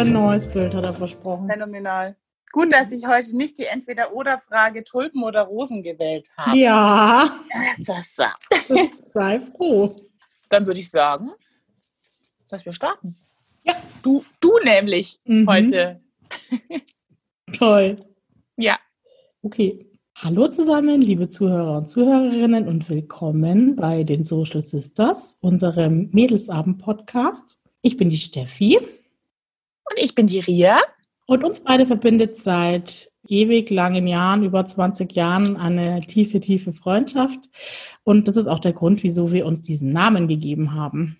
Ein neues Bild hat er versprochen. Phänomenal. Gut, dass ich heute nicht die Entweder-Oder-Frage Tulpen oder Rosen gewählt habe. Ja, so. das sei froh. Dann würde ich sagen, dass wir starten. Ja. Du, du nämlich Mhm. heute. Toll. Ja. Okay. Hallo zusammen, liebe Zuhörer und Zuhörerinnen und willkommen bei den Social Sisters, unserem Mädelsabend-Podcast. Ich bin die Steffi Und ich bin die Ria. und uns beide verbindet seit ewig langen Jahren, über 20 Jahren, eine tiefe, tiefe Freundschaft. Und das ist auch der Grund, wieso wir uns diesen Namen gegeben haben.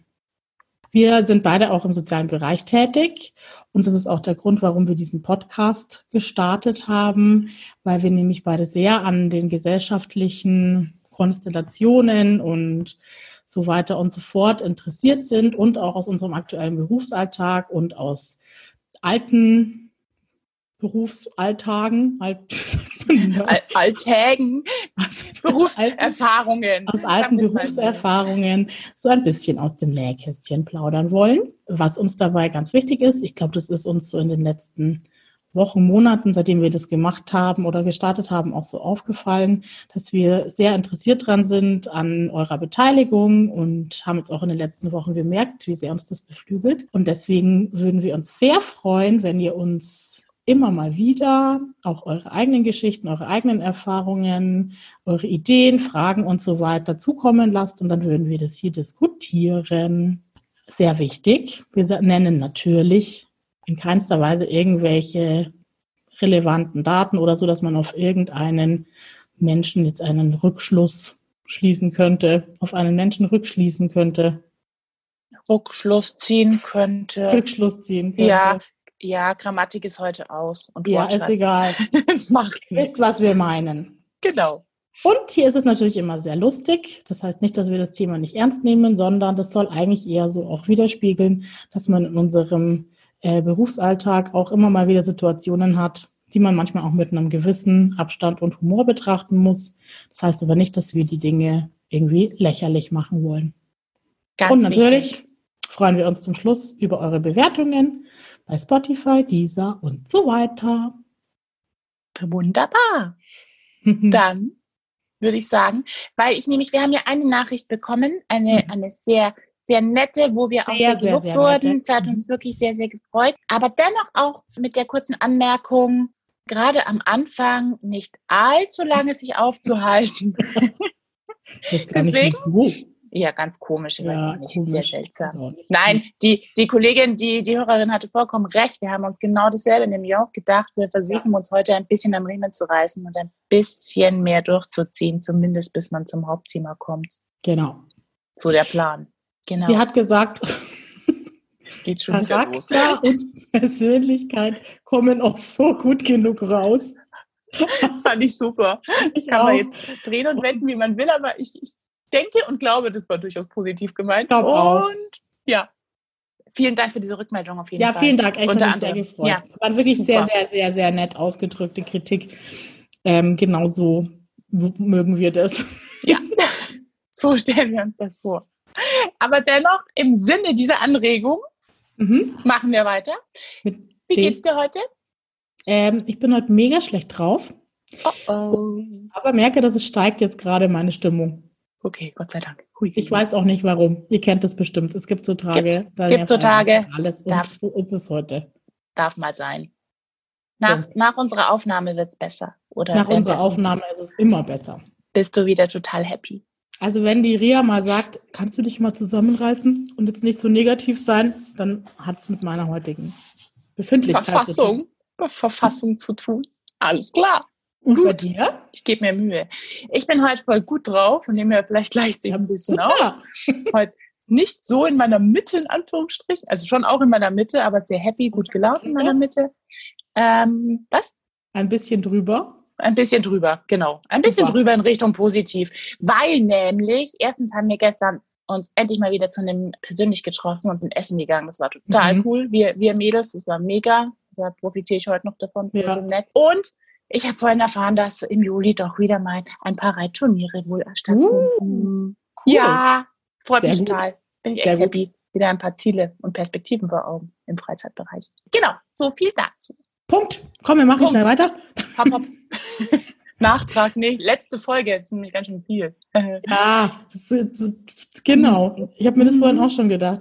Wir sind beide auch im sozialen Bereich tätig und das ist auch der Grund, warum wir diesen Podcast gestartet haben, weil wir nämlich beide sehr an den gesellschaftlichen Konstellationen und so weiter und so fort interessiert sind und auch aus unserem aktuellen Berufsalltag und aus alten Berufsalltagen, alt, Al Alltägen, Berufserfahrungen. aus alten. Berufserfahrungen so ein bisschen aus dem Nähkästchen plaudern wollen. Was uns dabei ganz wichtig ist, ich glaube, das ist uns so in den letzten Wochen, Monaten, seitdem wir das gemacht haben oder gestartet haben, auch so aufgefallen, dass wir sehr interessiert dran sind an eurer Beteiligung und haben jetzt auch in den letzten Wochen gemerkt, wie sehr uns das beflügelt. Und deswegen würden wir uns sehr freuen, wenn ihr uns immer mal wieder auch eure eigenen Geschichten, eure eigenen Erfahrungen, eure Ideen, Fragen und so weiter zukommen lasst und dann würden wir das hier diskutieren. Sehr wichtig. Wir nennen natürlich in keinster Weise irgendwelche relevanten Daten oder so, dass man auf irgendeinen Menschen jetzt einen Rückschluss schließen könnte, auf einen Menschen rückschließen könnte, Rückschluss ziehen könnte. Rückschluss ziehen könnte. Ja, ja, Grammatik ist heute aus. Und ja ist egal. Das macht nichts. was wir meinen. Genau. Und hier ist es natürlich immer sehr lustig. Das heißt nicht, dass wir das Thema nicht ernst nehmen, sondern das soll eigentlich eher so auch widerspiegeln, dass man in unserem äh, Berufsalltag auch immer mal wieder Situationen hat, die man manchmal auch mit einem gewissen Abstand und Humor betrachten muss. Das heißt aber nicht, dass wir die Dinge irgendwie lächerlich machen wollen. Ganz und natürlich wichtig. freuen wir uns zum Schluss über eure Bewertungen bei Spotify, Deezer und so weiter. Wunderbar. Dann würde ich sagen, weil ich nämlich, wir haben ja eine Nachricht bekommen, eine, Mhm. eine sehr, sehr nette, wo wir auch Sehr, sehr sehr, wurden. nette. Es hat uns Mhm. wirklich sehr, sehr gefreut. Aber dennoch auch mit der kurzen Anmerkung, gerade am Anfang nicht allzu lange sich aufzuhalten. Das ist Deswegen? so. Ja, ganz komisch, ich weiß Ja, auch nicht, komisch. sehr seltsam. Nicht. Nein, die, die Kollegin, die, die Hörerin hatte vollkommen recht. Wir haben uns genau dasselbe nämlich auch gedacht. Wir versuchen uns heute ein bisschen am Riemen zu reißen und ein bisschen mehr durchzuziehen, zumindest bis man zum Hauptthema kommt. Genau. So der Plan. Genau. Sie hat gesagt, Geht schon. Charakter und Persönlichkeit kommen auch so gut genug raus. Das fand ich super. Ich Kann man auch. jetzt drehen und wenden, wie man will, aber ich, ich denke und glaube, das war durchaus positiv gemeint. Und auch. ja, vielen Dank für diese Rückmeldung auf jeden Ja, Fall. vielen Dank. Echt, Unter hat mich sehr gefreut. Ja, es war wirklich super. sehr, sehr, sehr, sehr nett ausgedrückte Kritik. Ähm, genauso w- mögen wir das. Ja, so stellen wir uns das vor. Aber dennoch, im Sinne dieser Anregung, Mhm. machen wir weiter. Mit Wie dem- geht's dir heute? Ähm, ich bin heute mega schlecht drauf, Oh oh. aber merke, dass es steigt jetzt gerade meine Stimmung. Okay, Gott sei Dank. Hui. Ich weiß auch nicht warum. Ihr kennt es bestimmt. Es gibt so Tage, da gibt so Tage, alles. Und darf- so ist es heute. Darf mal sein. Nach, Ja. nach unserer Aufnahme wird's besser. Oder Nach unserer Aufnahme ist es immer besser. Bist du wieder total happy. Also wenn die Ria mal sagt, kannst du dich mal zusammenreißen und jetzt nicht so negativ sein, dann hat es mit meiner heutigen Befindlichkeit zu tun. Verfassung. Verfassung zu tun. Alles klar. Und bei Gut. dir? Ich gebe mir Mühe. Ich bin heute voll gut drauf und nehme mir vielleicht gleicht sich ein bisschen aus. Super. Heute nicht so in meiner Mitte, in Anführungsstrichen. Also schon auch in meiner Mitte, aber sehr happy, gut gelaunt in meiner Mitte. Ähm, was? Ein bisschen drüber. Ein bisschen drüber, genau. Ein bisschen Super. drüber in Richtung positiv. Weil nämlich, erstens haben wir gestern uns endlich mal wieder zu einem persönlich getroffen und sind essen gegangen. Das war total Mhm. cool. Wir, wir Mädels, das war mega. Da profitiere ich heute noch davon. Ja. So nett. Und ich habe vorhin erfahren, dass im Juli doch wieder mal ein paar Reitturniere wohl stattfinden. Uh, cool. Ja, freut Sehr mich gut. total. Bin ich Sehr echt gut. happy. wieder ein paar Ziele und Perspektiven vor Augen im Freizeitbereich. Genau, so viel dazu. Punkt. Komm, wir machen schnell weiter. Hopp, hopp. Nachtrag, nee, letzte Folge, jetzt ist nämlich ganz schön viel. Ja, genau. Ich habe mir das vorhin auch schon gedacht.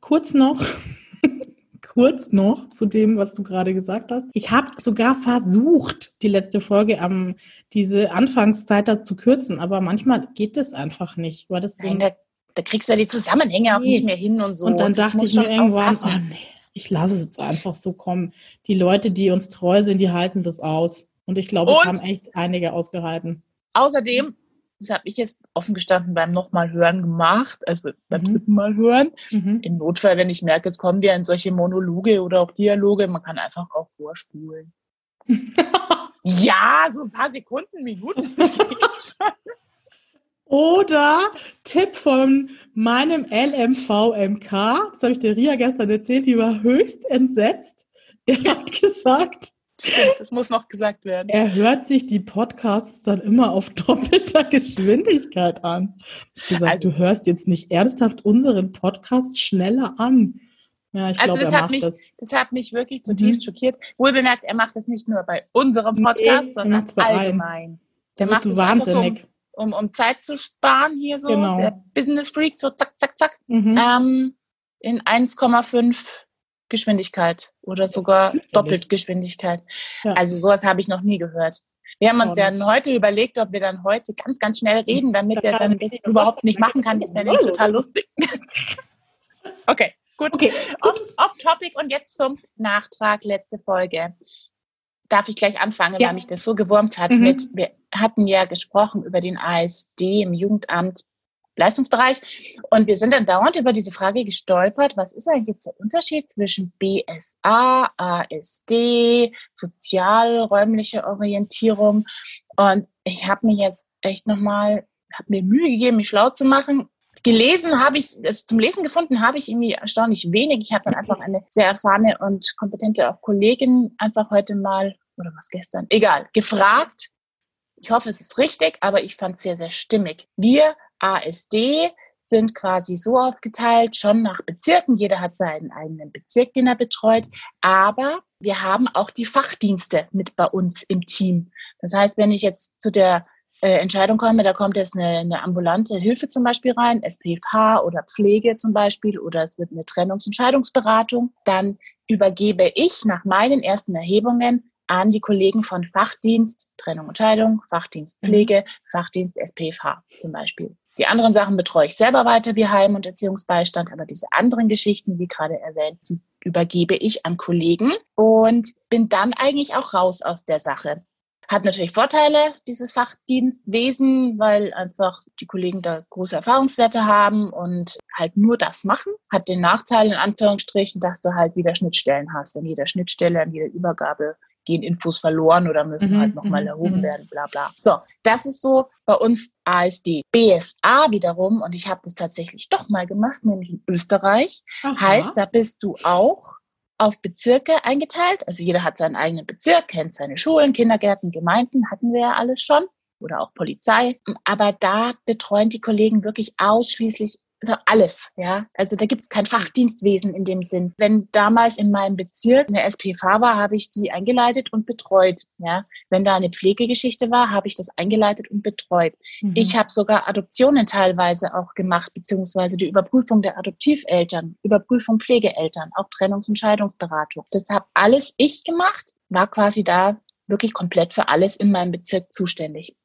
Kurz noch, kurz noch zu dem, was du gerade gesagt hast. Ich habe sogar versucht, die letzte Folge am diese Anfangszeit da zu kürzen, aber manchmal geht es einfach nicht, weil das so Nein, da, da, kriegst du ja die Zusammenhänge nee. auch nicht mehr hin und so. Und dann das dachte ich mir irgendwann, oh, nee, ich lasse es jetzt einfach so kommen. Die Leute, die uns treu sind, die halten das aus. Und ich glaube, es haben echt einige ausgehalten. Außerdem, das habe ich jetzt offen gestanden beim nochmal hören gemacht, also beim mhm. dritten Mal hören. Mhm. Im Notfall, wenn ich merke, jetzt kommen wir in solche Monologe oder auch Dialoge, man kann einfach auch vorspulen. ja, so ein paar Sekunden, Minuten. Oder Tipp von meinem LMVMK, das habe ich der Ria gestern erzählt, die war höchst entsetzt. Der hat gesagt, Stimmt, das muss noch gesagt werden. Er hört sich die Podcasts dann immer auf doppelter Geschwindigkeit an. Ich gesagt, also, du hörst jetzt nicht ernsthaft unseren Podcast schneller an. Ja, ich also glaube, er macht mich, das. Das hat mich wirklich zutiefst mhm. schockiert. Wohlbemerkt, er macht das nicht nur bei unserem Podcast, nee, sondern allgemein. Der macht du wahnsinnig. Um, um Zeit zu sparen hier so. Genau. Der Business Freak, so zack, zack, zack. Mhm. Ähm, in 1,5 Geschwindigkeit oder sogar doppelt Geschwindigkeit. Ja. Also sowas habe ich noch nie gehört. Wir haben uns ja heute überlegt, ob wir dann heute ganz, ganz schnell reden, damit er dann das überhaupt nicht machen kann. Das wäre total lustig. okay, gut. Okay, Off, off topic und jetzt zum Nachtrag, letzte Folge. Darf ich gleich anfangen, ja. weil mich das so gewurmt hat. Mhm. Mit, wir hatten ja gesprochen über den ASD im Jugendamt Leistungsbereich. Und wir sind dann dauernd über diese Frage gestolpert, was ist eigentlich jetzt der Unterschied zwischen BSA, ASD, sozialräumliche Orientierung. Und ich habe mir jetzt echt nochmal, habe mir Mühe gegeben, mich schlau zu machen. Gelesen habe ich, also zum Lesen gefunden habe ich irgendwie erstaunlich wenig. Ich habe dann einfach eine sehr erfahrene und kompetente auch Kollegin einfach heute mal, oder was gestern, egal, gefragt. Ich hoffe, es ist richtig, aber ich fand es sehr, sehr stimmig. Wir ASD sind quasi so aufgeteilt, schon nach Bezirken. Jeder hat seinen eigenen Bezirk, den er betreut. Aber wir haben auch die Fachdienste mit bei uns im Team. Das heißt, wenn ich jetzt zu der äh, Entscheidung komme, da kommt jetzt eine, eine ambulante Hilfe zum Beispiel rein, SPFH oder Pflege zum Beispiel, oder es wird eine Trennungs- und Scheidungsberatung, dann übergebe ich nach meinen ersten Erhebungen an die Kollegen von Fachdienst Trennung und Scheidung, Fachdienst Pflege, mhm. Fachdienst SPFH zum Beispiel. Die anderen Sachen betreue ich selber weiter wie Heim- und Erziehungsbeistand, aber diese anderen Geschichten, wie gerade erwähnt, die übergebe ich an Kollegen und bin dann eigentlich auch raus aus der Sache. Hat natürlich Vorteile, dieses Fachdienstwesen, weil einfach die Kollegen da große Erfahrungswerte haben und halt nur das machen. Hat den Nachteil in Anführungsstrichen, dass du halt wieder Schnittstellen hast. An jeder Schnittstelle, an jeder Übergabe gehen Infos verloren oder müssen mhm, halt nochmal mhm, erhoben mhm. werden, bla bla. So, das ist so bei uns ASD. BSA wiederum, und ich habe das tatsächlich doch mal gemacht, nämlich in Österreich, heißt, da bist du auch auf Bezirke eingeteilt. Also jeder hat seinen eigenen Bezirk, kennt seine Schulen, Kindergärten, Gemeinden, hatten wir ja alles schon oder auch Polizei. Aber da betreuen die Kollegen wirklich ausschließlich alles, ja. Also da gibt es kein Fachdienstwesen in dem Sinn. Wenn damals in meinem Bezirk eine SPV war, habe ich die eingeleitet und betreut, ja. Wenn da eine Pflegegeschichte war, habe ich das eingeleitet und betreut. Mhm. Ich habe sogar Adoptionen teilweise auch gemacht, beziehungsweise die Überprüfung der Adoptiveltern, Überprüfung Pflegeeltern, auch Trennungs- und Scheidungsberatung. Das habe alles ich gemacht, war quasi da wirklich komplett für alles in meinem Bezirk zuständig.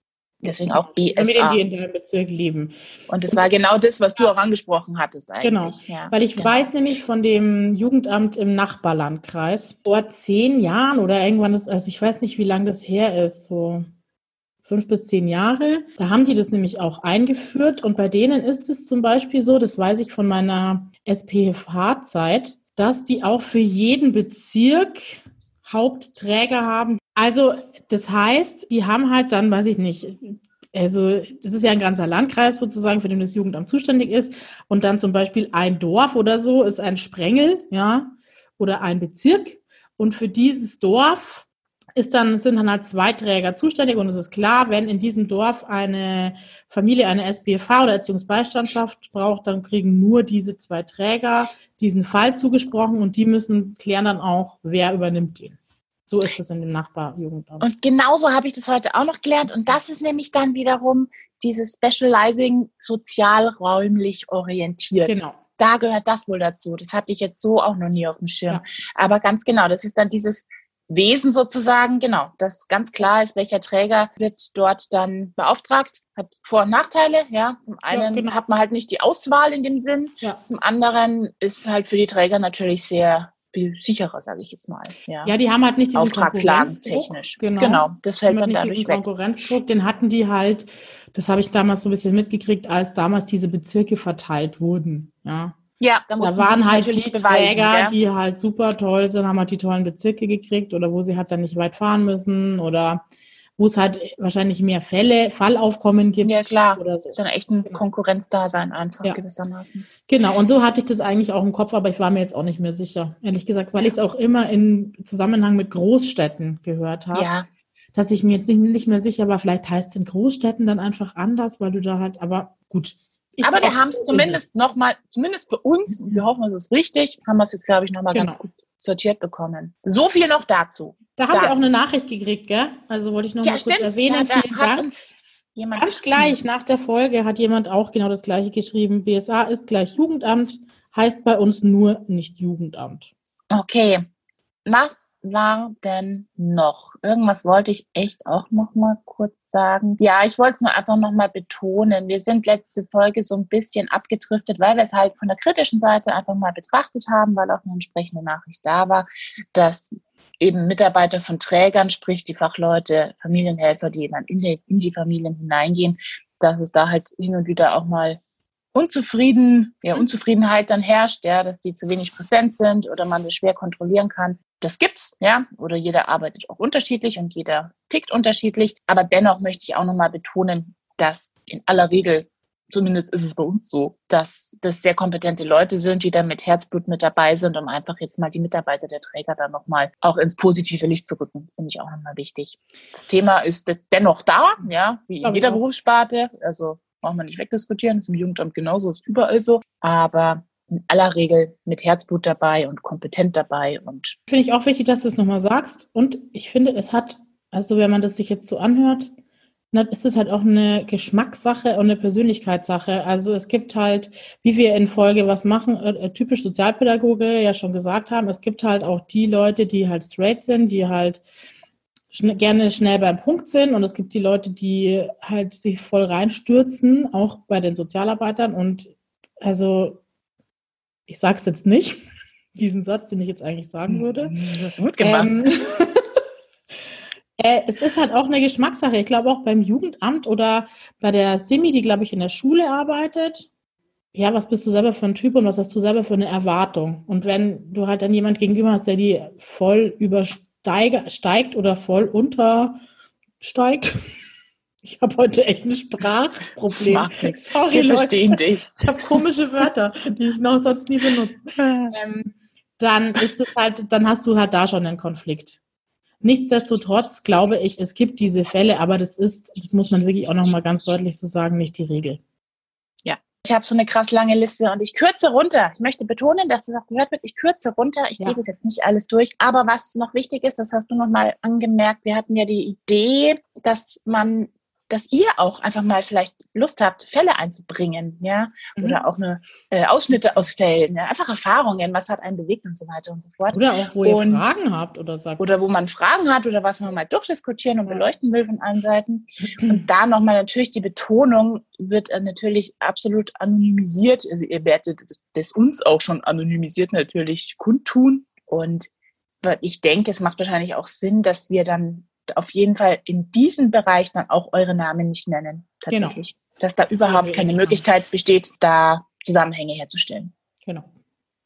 Deswegen auch BSA. Familien, die in deinem Bezirk leben. Und das war genau das, was du auch angesprochen hattest eigentlich. Genau, ja, weil ich genau. weiß nämlich von dem Jugendamt im Nachbarlandkreis vor zehn Jahren oder irgendwann ist, also ich weiß nicht, wie lange das her ist, so fünf bis zehn Jahre. Da haben die das nämlich auch eingeführt und bei denen ist es zum Beispiel so, das weiß ich von meiner SPFH-Zeit, dass die auch für jeden Bezirk Hauptträger haben. Also das heißt, die haben halt dann, weiß ich nicht, also das ist ja ein ganzer Landkreis sozusagen, für den das Jugendamt zuständig ist. Und dann zum Beispiel ein Dorf oder so ist ein Sprengel, ja, oder ein Bezirk. Und für dieses Dorf ist dann, sind dann halt zwei Träger zuständig und es ist klar, wenn in diesem Dorf eine Familie eine SBFH oder Erziehungsbeistandschaft braucht, dann kriegen nur diese zwei Träger diesen Fall zugesprochen und die müssen klären dann auch, wer übernimmt ihn. So ist es in dem Nachbarjugendamt. Und genauso habe ich das heute auch noch gelernt. Und das ist nämlich dann wiederum dieses Specializing sozialräumlich orientiert. Genau. Da gehört das wohl dazu. Das hatte ich jetzt so auch noch nie auf dem Schirm. Ja. Aber ganz genau, das ist dann dieses Wesen sozusagen, genau, das ganz klar ist, welcher Träger wird dort dann beauftragt, hat Vor- und Nachteile, ja. Zum einen ja, genau. hat man halt nicht die Auswahl in dem Sinn, ja. zum anderen ist halt für die Träger natürlich sehr viel sicherer, sage ich jetzt mal. Ja, ja die haben halt nicht diesen Auftragslagentechnisch. Genau. genau, das fällt dann nicht diesen weg. Konkurrenzdruck, den hatten die halt, das habe ich damals so ein bisschen mitgekriegt, als damals diese Bezirke verteilt wurden, ja. Ja, da, da waren halt die beweisen, Träger, ja? die halt super toll sind, haben halt die tollen Bezirke gekriegt oder wo sie halt dann nicht weit fahren müssen oder wo es halt wahrscheinlich mehr Fälle, Fallaufkommen gibt. Ja, klar. Oder so. ist dann echt ein genau. Konkurrenzdasein einfach ja. gewissermaßen. Genau, und so hatte ich das eigentlich auch im Kopf, aber ich war mir jetzt auch nicht mehr sicher, ehrlich gesagt, weil ich es auch immer in Zusammenhang mit Großstädten gehört habe. Ja. Dass ich mir jetzt nicht, nicht mehr sicher war, vielleicht heißt es in Großstädten dann einfach anders, weil du da halt, aber gut, ich aber wir haben es zumindest nochmal, zumindest für uns, wir hoffen, es ist richtig, haben wir es jetzt, glaube ich, nochmal genau. ganz gut sortiert bekommen. So viel noch dazu. Da haben wir auch eine Nachricht gekriegt, gell? Also wollte ich noch ja, mal kurz erwähnen. Ja, Vielen Dank. Jemand Ganz gleich nach der Folge hat jemand auch genau das gleiche geschrieben. BSA ist gleich Jugendamt, heißt bei uns nur nicht Jugendamt. Okay. Was war denn noch? Irgendwas wollte ich echt auch noch mal kurz sagen. Ja, ich wollte es nur einfach noch mal betonen. Wir sind letzte Folge so ein bisschen abgedriftet, weil wir es halt von der kritischen Seite einfach mal betrachtet haben, weil auch eine entsprechende Nachricht da war, dass eben Mitarbeiter von Trägern, sprich die Fachleute, Familienhelfer, die dann in die, in die Familien hineingehen, dass es da halt hin und wieder auch mal unzufrieden, ja, Unzufriedenheit dann herrscht, ja, dass die zu wenig präsent sind oder man das schwer kontrollieren kann das gibt's, ja, oder jeder arbeitet auch unterschiedlich und jeder tickt unterschiedlich. Aber dennoch möchte ich auch nochmal betonen, dass in aller Regel, zumindest ist es bei uns so, dass das sehr kompetente Leute sind, die da mit Herzblut mit dabei sind, um einfach jetzt mal die Mitarbeiter der Träger da nochmal auch ins positive Licht zu rücken, finde ich auch nochmal wichtig. Das Thema ist dennoch da, ja, wie in jeder Berufssparte. Also braucht man nicht wegdiskutieren, das ist im Jugendamt genauso, ist überall so. Aber in aller Regel mit Herzblut dabei und kompetent dabei. Und finde ich auch wichtig, dass du es nochmal sagst. Und ich finde, es hat, also wenn man das sich jetzt so anhört, dann ist es halt auch eine Geschmackssache und eine Persönlichkeitssache. Also es gibt halt, wie wir in Folge was machen, äh, typisch Sozialpädagoge ja schon gesagt haben, es gibt halt auch die Leute, die halt straight sind, die halt schn gerne schnell beim Punkt sind und es gibt die Leute, die halt sich voll reinstürzen, auch bei den Sozialarbeitern und also ich sage es jetzt nicht, diesen Satz, den ich jetzt eigentlich sagen würde. Hm, das hast du gut gemacht. Ähm, äh, es ist halt auch eine Geschmackssache. Ich glaube auch beim Jugendamt oder bei der Simi, die, glaube ich, in der Schule arbeitet. Ja, was bist du selber für ein Typ und was hast du selber für eine Erwartung? Und wenn du halt dann jemand gegenüber hast, der die voll übersteigt oder voll untersteigt, ich habe heute echt ein Sprachproblem. Sorry, Wir Leute. dich. Ich habe komische Wörter, die ich noch sonst nie benutze. Ähm, dann ist es halt, dann hast du halt da schon einen Konflikt. Nichtsdestotrotz glaube ich, es gibt diese Fälle, aber das ist, das muss man wirklich auch nochmal ganz deutlich so sagen, nicht die Regel. Ja, ich habe so eine krass lange Liste und ich kürze runter. Ich möchte betonen, dass das auch gehört wird. Ich kürze runter. Ich ja. gehe das jetzt nicht alles durch. Aber was noch wichtig ist, das hast du nochmal angemerkt. Wir hatten ja die Idee, dass man dass ihr auch einfach mal vielleicht Lust habt, Fälle einzubringen, ja, mhm. oder auch eine äh, Ausschnitte aus Fällen, ja? einfach Erfahrungen, was hat einen bewegt und so weiter und so fort. Oder auch, wo und, ihr Fragen habt oder sagt. Oder wo man Fragen hat oder was man mal durchdiskutieren und beleuchten will von allen Seiten. Und da nochmal natürlich die Betonung wird äh, natürlich absolut anonymisiert. Also ihr werdet das uns auch schon anonymisiert natürlich kundtun. Und ich denke, es macht wahrscheinlich auch Sinn, dass wir dann auf jeden Fall in diesem Bereich dann auch eure Namen nicht nennen, genau. tatsächlich. Genau. Dass da überhaupt keine Möglichkeit besteht, da Zusammenhänge herzustellen. Genau.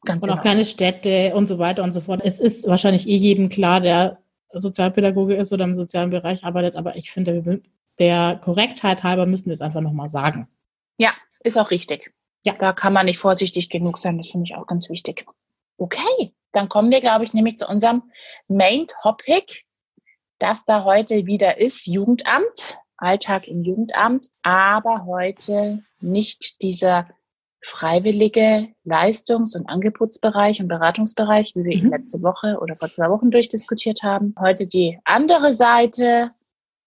Ganz und genau. auch keine Städte und so weiter und so fort. Es ist wahrscheinlich eh jedem klar, der Sozialpädagoge ist oder im sozialen Bereich arbeitet, aber ich finde, der Korrektheit halber müssen wir es einfach nochmal sagen. Ja, ist auch richtig. Ja. Da kann man nicht vorsichtig genug sein, das finde ich auch ganz wichtig. Okay, dann kommen wir, glaube ich, nämlich zu unserem Main Topic, dass da heute wieder ist Jugendamt, Alltag im Jugendamt, aber heute nicht dieser freiwillige Leistungs- und Angebotsbereich und Beratungsbereich, wie wir ihn mhm. letzte Woche oder vor zwei Wochen durchdiskutiert haben. Heute die andere Seite,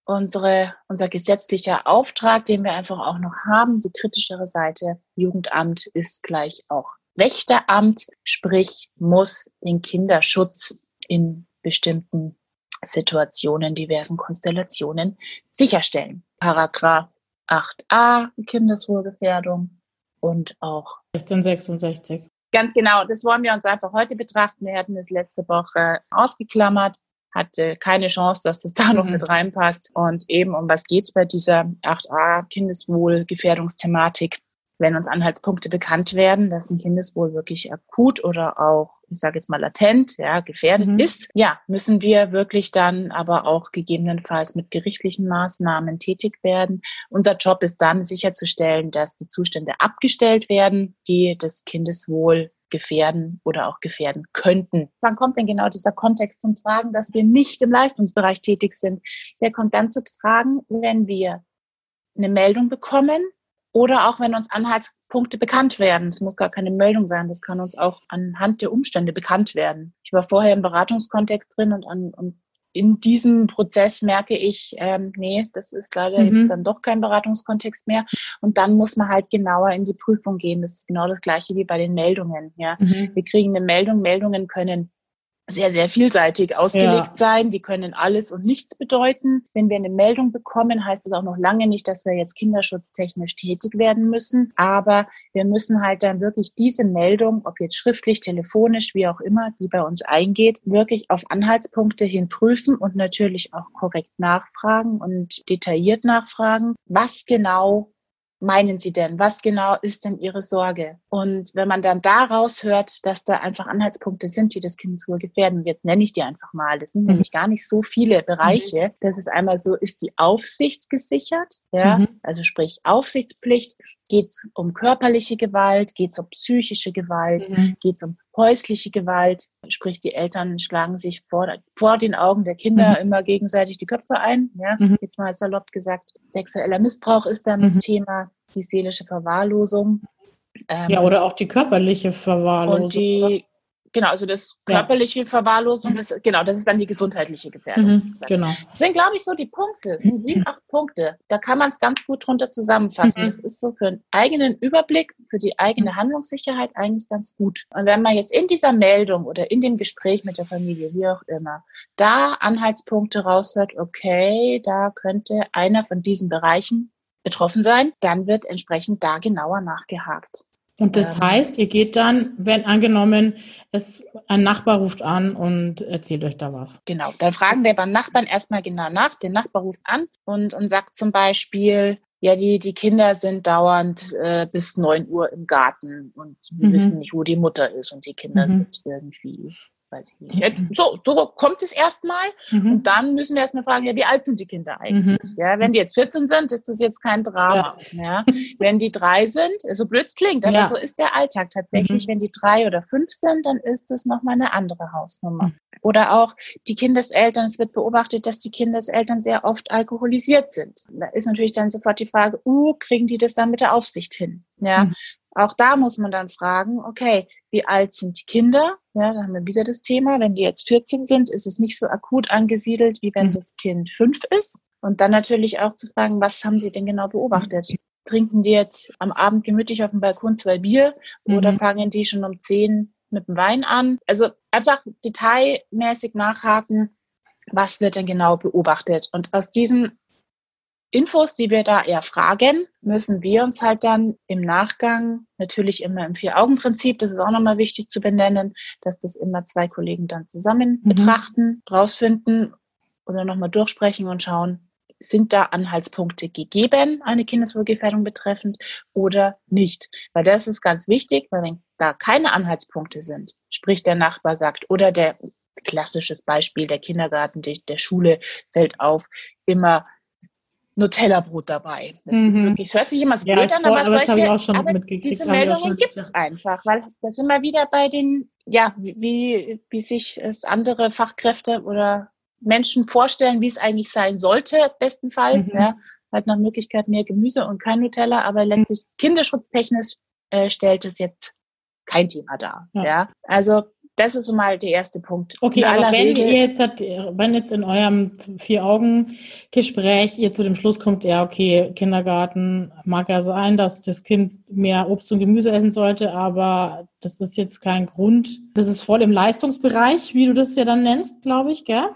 unsere, unser gesetzlicher Auftrag, den wir einfach auch noch haben, die kritischere Seite. Jugendamt ist gleich auch Wächteramt, sprich muss den Kinderschutz in bestimmten Situationen, diversen Konstellationen sicherstellen. Paragraph 8a, Kindeswohlgefährdung, und auch 1666. Ganz genau, das wollen wir uns einfach heute betrachten. Wir hatten es letzte Woche ausgeklammert, hatte keine Chance, dass das da mhm. noch mit reinpasst. Und eben um was geht's bei dieser 8a Kindeswohlgefährdungsthematik? Wenn uns Anhaltspunkte bekannt werden, dass ein Kindeswohl wirklich akut oder auch, ich sage jetzt mal latent, ja, gefährdet mhm. ist, ja, müssen wir wirklich dann aber auch gegebenenfalls mit gerichtlichen Maßnahmen tätig werden. Unser Job ist dann sicherzustellen, dass die Zustände abgestellt werden, die das Kindeswohl gefährden oder auch gefährden könnten. Wann kommt denn genau dieser Kontext zum Tragen, dass wir nicht im Leistungsbereich tätig sind? Der kommt dann zu tragen, wenn wir eine Meldung bekommen, oder auch wenn uns Anhaltspunkte bekannt werden. Es muss gar keine Meldung sein, das kann uns auch anhand der Umstände bekannt werden. Ich war vorher im Beratungskontext drin und, an, und in diesem Prozess merke ich, ähm, nee, das ist leider mhm. jetzt dann doch kein Beratungskontext mehr. Und dann muss man halt genauer in die Prüfung gehen. Das ist genau das Gleiche wie bei den Meldungen. Ja, mhm. wir kriegen eine Meldung. Meldungen können sehr, sehr vielseitig ausgelegt ja. sein. Die können alles und nichts bedeuten. Wenn wir eine Meldung bekommen, heißt das auch noch lange nicht, dass wir jetzt kinderschutztechnisch tätig werden müssen. Aber wir müssen halt dann wirklich diese Meldung, ob jetzt schriftlich, telefonisch, wie auch immer, die bei uns eingeht, wirklich auf Anhaltspunkte hin prüfen und natürlich auch korrekt nachfragen und detailliert nachfragen, was genau meinen Sie denn? Was genau ist denn Ihre Sorge? Und wenn man dann daraus hört, dass da einfach Anhaltspunkte sind, die das Kindeswohl gefährden wird, nenne ich die einfach mal. Das sind mhm. nämlich gar nicht so viele Bereiche. Mhm. Das ist einmal so, ist die Aufsicht gesichert? Ja, mhm. also sprich Aufsichtspflicht. Geht es um körperliche Gewalt? Geht es um psychische Gewalt? Mhm. Geht es um häusliche Gewalt? Sprich, die Eltern schlagen sich vor, vor den Augen der Kinder mhm. immer gegenseitig die Köpfe ein. Ja, mhm. jetzt mal salopp gesagt. Sexueller Missbrauch ist dann ein Thema, die seelische Verwahrlosung. Ähm, ja, oder auch die körperliche Verwahrlosung. Und die, genau, also das körperliche ja. Verwahrlosung, das, genau, das ist dann die gesundheitliche Gefährdung. Mhm, genau. Deswegen glaube ich so, die Punkte sind sieben, acht Punkte. Da kann man es ganz gut drunter zusammenfassen. Mhm. Das ist so für einen eigenen Überblick, für die eigene Handlungssicherheit eigentlich ganz gut. Und wenn man jetzt in dieser Meldung oder in dem Gespräch mit der Familie, wie auch immer, da Anhaltspunkte raushört, okay, da könnte einer von diesen Bereichen betroffen sein, dann wird entsprechend da genauer nachgehakt. Und das ähm, heißt, ihr geht dann, wenn angenommen, es ein Nachbar ruft an und erzählt euch da was. Genau, dann fragen wir beim Nachbarn erstmal genau nach. Der Nachbar ruft an und, und sagt zum Beispiel, ja, die, die Kinder sind dauernd äh, bis neun Uhr im Garten und wir mhm. wissen nicht, wo die Mutter ist und die Kinder mhm. sind irgendwie weiß ich nicht. So, so kommt es erstmal. Mhm. Und dann müssen wir erstmal fragen, ja, wie alt sind die Kinder eigentlich? Mhm. Ja, wenn die jetzt 14 sind, ist das jetzt kein Drama. Ja. ja. Wenn die drei sind, so blöd es klingt, aber ja. so ist der Alltag tatsächlich. Mhm. Wenn die drei oder fünf sind, dann ist das nochmal eine andere Hausnummer. Mhm. Oder auch die Kindeseltern, es wird beobachtet, dass die Kindeseltern sehr oft alkoholisiert sind. Da ist natürlich dann sofort die Frage, uh, kriegen die das dann mit der Aufsicht hin? Ja, mhm. Auch da muss man dann fragen, okay, wie alt sind die Kinder? Ja, da haben wir wieder das Thema. Wenn die jetzt 14 sind, ist es nicht so akut angesiedelt, wie wenn mhm. das Kind fünf ist. Und dann natürlich auch zu fragen, was haben sie denn genau beobachtet? Trinken die jetzt am Abend gemütlich auf dem Balkon zwei Bier mhm. oder fangen die schon um zehn mit dem Wein an? Also einfach detailmäßig nachhaken, was wird denn genau beobachtet? Und aus diesen Infos, die wir da erfragen, müssen wir uns halt dann im Nachgang natürlich immer im Vier-Augen-Prinzip, das ist auch nochmal wichtig zu benennen, dass das immer zwei Kollegen dann zusammen mhm. betrachten, rausfinden oder nochmal durchsprechen und schauen, sind da Anhaltspunkte gegeben, eine Kindeswohlgefährdung betreffend oder nicht? Weil das ist ganz wichtig, weil wenn da keine Anhaltspunkte sind, sprich der Nachbar sagt oder der klassisches Beispiel, der Kindergarten der Schule fällt auf, immer Nutella-Brot dabei. Das, mhm. ist wirklich, das hört sich immer so ja, blöd an, aber, aber, solche, aber diese Meldungen gibt es einfach, weil das immer wieder bei den, ja, wie, wie sich es andere Fachkräfte oder Menschen vorstellen, wie es eigentlich sein sollte, bestenfalls. Mhm. Ja, halt nach Möglichkeit mehr Gemüse und kein Nutella, aber letztlich kinderschutztechnisch äh, stellt es jetzt kein Thema dar. Ja. ja. Also das ist so mal der erste Punkt. Okay, aber wenn Regel, ihr jetzt, wenn jetzt in eurem Vier-Augen-Gespräch ihr zu dem Schluss kommt, ja, okay, Kindergarten mag ja sein, dass das Kind mehr Obst und Gemüse essen sollte, aber das ist jetzt kein Grund. Das ist voll im Leistungsbereich, wie du das ja dann nennst, glaube ich, gell?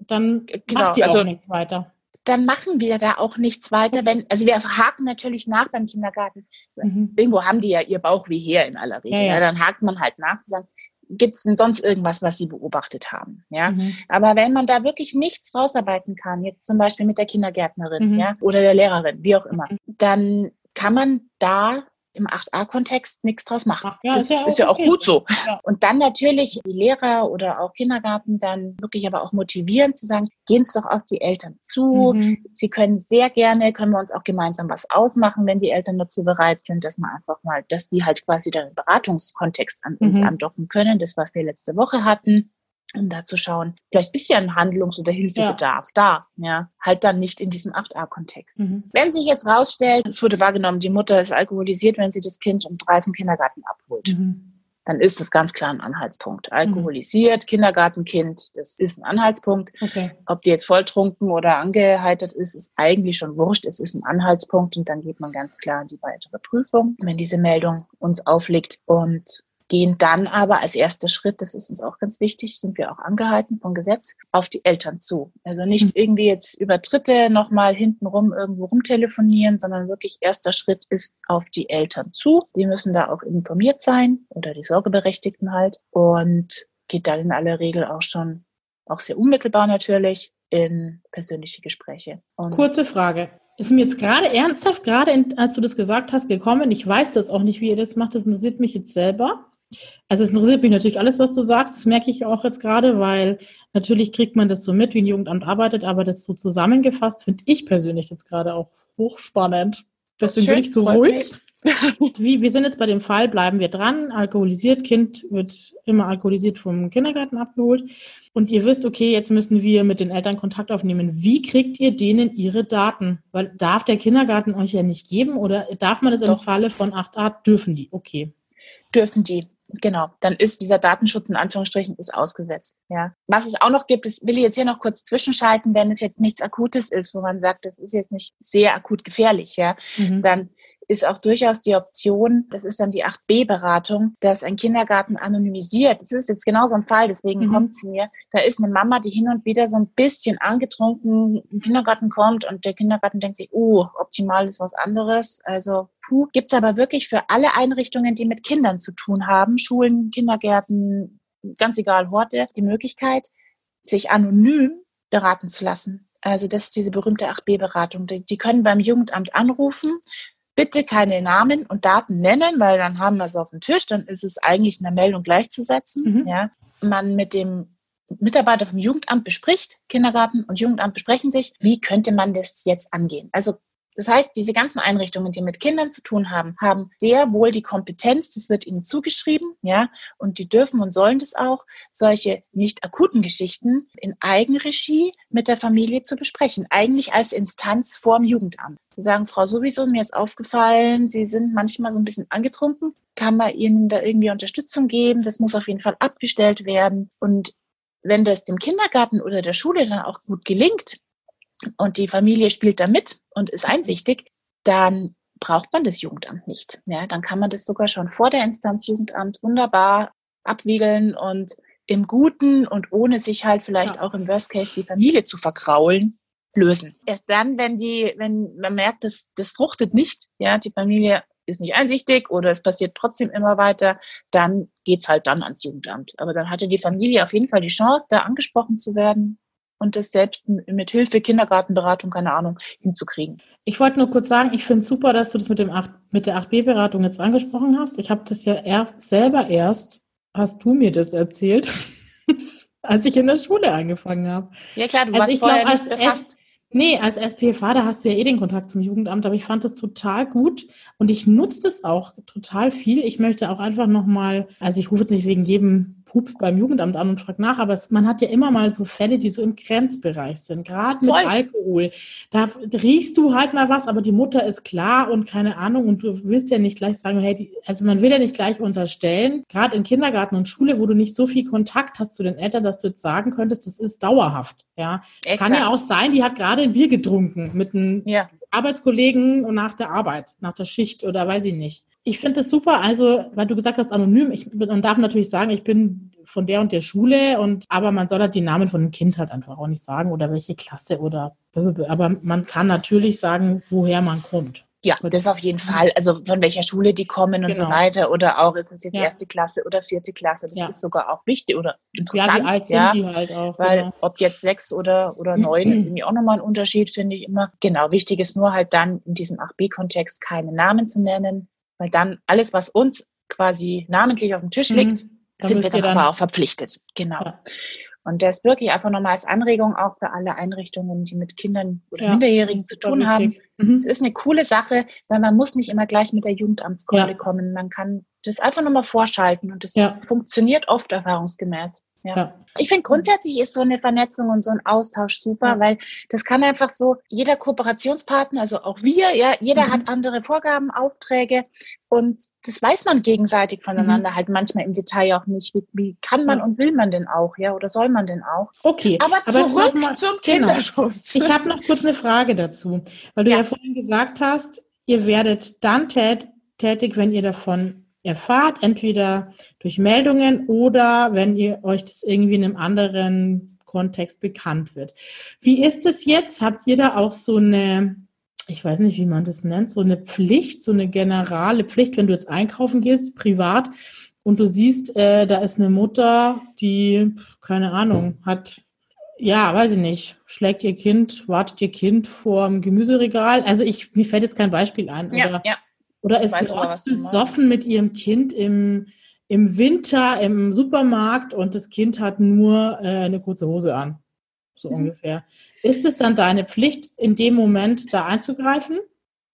Dann genau, macht ihr also, auch nichts weiter dann machen wir da auch nichts weiter. Wenn, also wir haken natürlich nach beim Kindergarten. Mhm. Irgendwo haben die ja ihr Bauch wie her in aller Regel. Ja, ja. Ja, dann hakt man halt nach, zu sagen, gibt es denn sonst irgendwas, was Sie beobachtet haben? Ja, mhm. aber wenn man da wirklich nichts rausarbeiten kann, jetzt zum Beispiel mit der Kindergärtnerin, mhm. ja, oder der Lehrerin, wie auch immer, mhm. dann kann man da im 8a-Kontext nichts draus machen. Ja, ist, ja, ist ja auch okay. gut so. Ja. Und dann natürlich die Lehrer oder auch Kindergarten dann wirklich aber auch motivieren zu sagen, gehen es doch auf die Eltern zu. Mhm. Sie können sehr gerne, können wir uns auch gemeinsam was ausmachen, wenn die Eltern dazu bereit sind, dass man einfach mal, dass die halt quasi den Beratungskontext an uns mhm. andocken können, das, was wir letzte Woche hatten um da zu schauen, vielleicht ist ja ein Handlungs- oder Hilfebedarf ja. da, ja, halt dann nicht in diesem 8a-Kontext. Mhm. Wenn sich jetzt rausstellt, es wurde wahrgenommen, die Mutter ist alkoholisiert, wenn sie das Kind um drei vom Kindergarten abholt, mhm. dann ist das ganz klar ein Anhaltspunkt. Mhm. Alkoholisiert, mhm. Kindergartenkind, das ist ein Anhaltspunkt. Okay. Ob die jetzt volltrunken oder angeheitert ist, ist eigentlich schon wurscht. Es ist ein Anhaltspunkt und dann geht man ganz klar in die weitere Prüfung, wenn diese Meldung uns aufliegt und gehen dann aber als erster Schritt, das ist uns auch ganz wichtig, sind wir auch angehalten vom Gesetz, auf die Eltern zu. Also nicht mhm. irgendwie jetzt über Dritte nochmal hintenrum irgendwo rumtelefonieren, sondern wirklich erster Schritt ist auf die Eltern zu. Die müssen da auch informiert sein oder die Sorgeberechtigten halt und geht dann in aller Regel auch schon, auch sehr unmittelbar natürlich, in persönliche Gespräche. Und Kurze Frage. Ist mir jetzt gerade ernsthaft, gerade als du das gesagt hast, gekommen. Ich weiß das auch nicht, wie ihr das macht. Das interessiert mich jetzt selber. Also es interessiert mich natürlich alles, was du sagst. Das merke ich auch jetzt gerade, weil natürlich kriegt man das so mit, wie ein Jugendamt arbeitet, aber das so zusammengefasst finde ich persönlich jetzt gerade auch hochspannend. Deswegen bin ich so ruhig. Wie, wir sind jetzt bei dem Fall, bleiben wir dran. Alkoholisiert, Kind wird immer alkoholisiert vom Kindergarten abgeholt. Und ihr wisst, okay, jetzt müssen wir mit den Eltern Kontakt aufnehmen. Wie kriegt ihr denen ihre Daten? Weil darf der Kindergarten euch ja nicht geben oder darf man das Doch. im Falle von 8a? Dürfen die? Okay. Dürfen die genau, dann ist dieser Datenschutz in Anführungsstrichen ist ausgesetzt. Ja. Was es auch noch gibt, das will ich jetzt hier noch kurz zwischenschalten, wenn es jetzt nichts Akutes ist, wo man sagt, das ist jetzt nicht sehr akut gefährlich, ja, mhm. dann ist auch durchaus die Option, das ist dann die 8b-Beratung, dass ein Kindergarten anonymisiert. Das ist jetzt genau so ein Fall, deswegen mhm. kommt es mir. Da ist eine Mama, die hin und wieder so ein bisschen angetrunken im Kindergarten kommt und der Kindergarten denkt sich, oh, optimal ist was anderes. Also puh. Gibt es aber wirklich für alle Einrichtungen, die mit Kindern zu tun haben, Schulen, Kindergärten, ganz egal, Horte, die Möglichkeit, sich anonym beraten zu lassen. Also das ist diese berühmte 8b-Beratung. Die, die, können beim Jugendamt anrufen, bitte keine Namen und Daten nennen, weil dann haben wir es auf dem Tisch, dann ist es eigentlich einer Meldung gleichzusetzen. Mhm. Ja. Man mit dem Mitarbeiter vom Jugendamt bespricht, Kindergarten und Jugendamt besprechen sich, wie könnte man das jetzt angehen. Also das heißt, diese ganzen Einrichtungen, die mit Kindern zu tun haben, haben sehr wohl die Kompetenz, das wird ihnen zugeschrieben, ja, und die dürfen und sollen das auch, solche nicht akuten Geschichten in Eigenregie mit der Familie zu besprechen, eigentlich als Instanz vorm Jugendamt. Sie sagen, Frau sowieso, mir ist aufgefallen, Sie sind manchmal so ein bisschen angetrunken. Kann man Ihnen da irgendwie Unterstützung geben? Das muss auf jeden Fall abgestellt werden. Und wenn das dem Kindergarten oder der Schule dann auch gut gelingt, und die Familie spielt da mit und ist einsichtig, dann braucht man das Jugendamt nicht. Ja, dann kann man das sogar schon vor der Instanz Jugendamt wunderbar abwiegeln und im Guten und ohne sich halt vielleicht ja. auch im Worst Case die Familie zu verkraulen, lösen. Erst dann, wenn die, wenn man merkt, dass das fruchtet nicht, ja, die Familie ist nicht einsichtig oder es passiert trotzdem immer weiter, dann geht's halt dann ans Jugendamt. Aber dann hatte die Familie auf jeden Fall die Chance, da angesprochen zu werden und das selbst mit Hilfe Kindergartenberatung, keine Ahnung, hinzukriegen. Ich wollte nur kurz sagen, ich finde es super, dass du das mit, dem 8, mit der 8b-Beratung jetzt angesprochen hast. Ich habe das ja erst selber erst, hast du mir das erzählt, als ich in der Schule angefangen habe. Ja klar, du also warst ich vorher glaub, nicht befasst. Nee, als SPFA, da hast du ja eh den Kontakt zum Jugendamt, aber ich fand das total gut und ich nutze das auch total viel. Ich möchte auch einfach nochmal, also ich rufe jetzt nicht wegen jedem rufst beim Jugendamt an und frag nach, aber es, man hat ja immer mal so Fälle, die so im Grenzbereich sind, gerade mit Alkohol. Da riechst du halt mal was, aber die Mutter ist klar und keine Ahnung und du willst ja nicht gleich sagen, hey, die, also man will ja nicht gleich unterstellen, gerade in Kindergarten und Schule, wo du nicht so viel Kontakt hast zu den Eltern, dass du jetzt sagen könntest, das ist dauerhaft. Ja, kann ja auch sein, die hat gerade ein Bier getrunken mit einem ja. Arbeitskollegen und nach der Arbeit, nach der Schicht oder weiß ich nicht. Ich finde das super, also, weil du gesagt hast, anonym, ich man darf natürlich sagen, ich bin von der und der Schule und aber man soll halt die Namen von dem Kind halt einfach auch nicht sagen oder welche Klasse oder aber man kann natürlich sagen, woher man kommt. Ja, das auf jeden Fall. Also von welcher Schule die kommen und genau. so weiter. Oder auch, ist es jetzt ja. erste Klasse oder vierte Klasse. Das ja. ist sogar auch wichtig oder interessant. Ja, alt ja, sind die halt auch. Weil genau. ob jetzt sechs oder, oder neun ist irgendwie auch nochmal ein Unterschied, finde ich immer. Genau, wichtig ist nur halt dann in diesem 8b-Kontext keine Namen zu nennen, weil dann alles, was uns quasi namentlich auf dem Tisch liegt, mhm. sind wir dann, dann, aber auch verpflichtet. Genau. Ja. Und das wirklich einfach nochmal als Anregung auch für alle Einrichtungen, die mit Kindern oder ja, Minderjährigen zu tun haben. Mhm. Es ist eine coole Sache, weil man muss nicht immer gleich mit der Jugendamtskunde ja. kommen. Man kann das einfach nochmal vorschalten und das ja. funktioniert oft erfahrungsgemäß. Ja. ja. Ich finde grundsätzlich ist so eine Vernetzung und so ein Austausch super, ja. weil das kann einfach so, jeder Kooperationspartner, also auch wir, ja, jeder mhm. hat andere Vorgaben, Aufträge und das weiß man gegenseitig voneinander mhm. halt manchmal im Detail auch nicht. Wie, wie kann man ja. und will man denn auch, ja, oder soll man denn auch? Okay. Aber, aber zurück mal, zum genau. Kinderschutz. Ich habe noch kurz eine Frage dazu, weil du ja, vorhin gesagt hast, ihr werdet dann tät tätig, wenn ihr davon erfahrt, entweder durch Meldungen oder wenn ihr euch das irgendwie in einem anderen Kontext bekannt wird. Wie ist es jetzt? Habt ihr da auch so eine, ich weiß nicht, wie man das nennt, so eine Pflicht, so eine generale Pflicht, wenn du jetzt einkaufen gehst, privat, und du siehst, äh, da ist eine Mutter, die, keine Ahnung, hat, ja, weiß ich nicht, schlägt ihr Kind, wartet ihr Kind vor dem Gemüseregal. Also ich, mir fällt jetzt kein Beispiel ein. Ja, ja. Oder ist sie besoffen mit ihrem Kind im, im Winter im Supermarkt und das Kind hat nur äh, eine kurze Hose an. So mhm. ungefähr. Ist es dann deine Pflicht, in dem Moment da einzugreifen?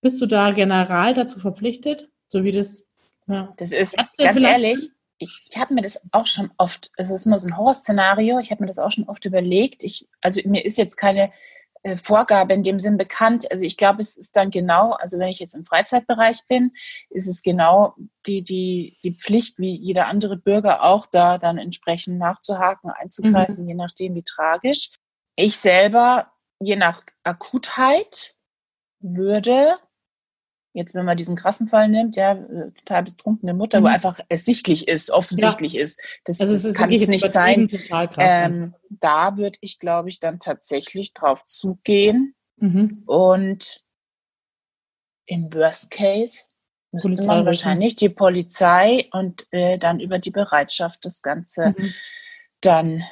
Bist du da general dazu verpflichtet? So wie das. Ja. Das ist ganz ehrlich, ich, ich habe mir das auch schon oft, es ist immer so ein Horrorszenario, ich habe mir das auch schon oft überlegt. Ich, also mir ist jetzt keine äh, Vorgabe in dem Sinn bekannt. Also ich glaube, es ist dann genau, also wenn ich jetzt im Freizeitbereich bin, ist es genau die, die, die Pflicht, wie jeder andere Bürger auch da dann entsprechend nachzuhaken, einzugreifen, mhm. je nachdem wie tragisch. Ich selber, je nach Akutheit, würde Jetzt, wenn man diesen krassen Fall nimmt, ja, äh, total betrunkene Mutter, mhm. wo einfach ersichtlich ist, offensichtlich ja. ist, das, also das kann es nicht sein. Ähm, da würde ich, glaube ich, dann tatsächlich drauf zugehen mhm. und im Worst Case müsste Polizei man wahrscheinlich die Polizei und äh, dann über die Bereitschaft das Ganze mhm. dann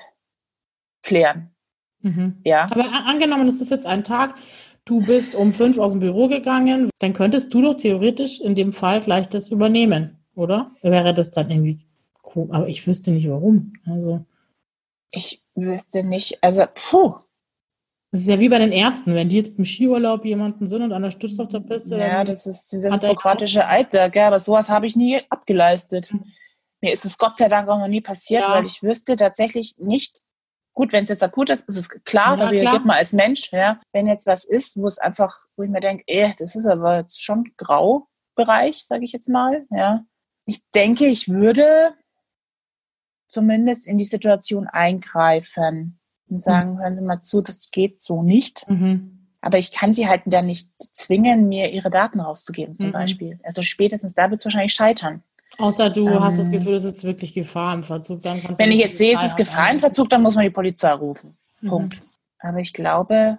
klären. Mhm. Ja. Aber angenommen, es ist jetzt ein Tag, du bist um fünf aus dem Büro gegangen, dann könntest du doch theoretisch in dem Fall gleich das übernehmen, oder? Wäre das dann irgendwie cool? Aber ich wüsste nicht warum. Also. Ich wüsste nicht, also, puh. Das ist ja wie bei den Ärzten, wenn die jetzt im Skiurlaub jemanden sind und an der Stütze auf der Piste. Ja, das ist dieser bürokratische Eid, gell, aber sowas habe ich nie abgeleistet. Mhm. Mir ist es Gott sei Dank auch noch nie passiert, ja. weil ich wüsste tatsächlich nicht, Gut, wenn es jetzt akut ist, ist es klar, ja, reagiert man als Mensch. Ja. Wenn jetzt was ist, wo es einfach, wo ich mir denke, eh, das ist aber jetzt schon Graubereich, sage ich jetzt mal. Ja. Ich denke, ich würde zumindest in die Situation eingreifen und sagen, mhm. hören Sie mal zu, das geht so nicht. Mhm. Aber ich kann sie halt dann nicht zwingen, mir ihre Daten rauszugeben, zum mhm. Beispiel. Also spätestens da wird es wahrscheinlich scheitern. Außer du ähm, hast das Gefühl, es ist wirklich Gefahr im Verzug. Dann kannst wenn ich jetzt sehe, es ist Gefahr im Verzug, dann muss man die Polizei rufen. Mhm. Punkt. Aber ich glaube,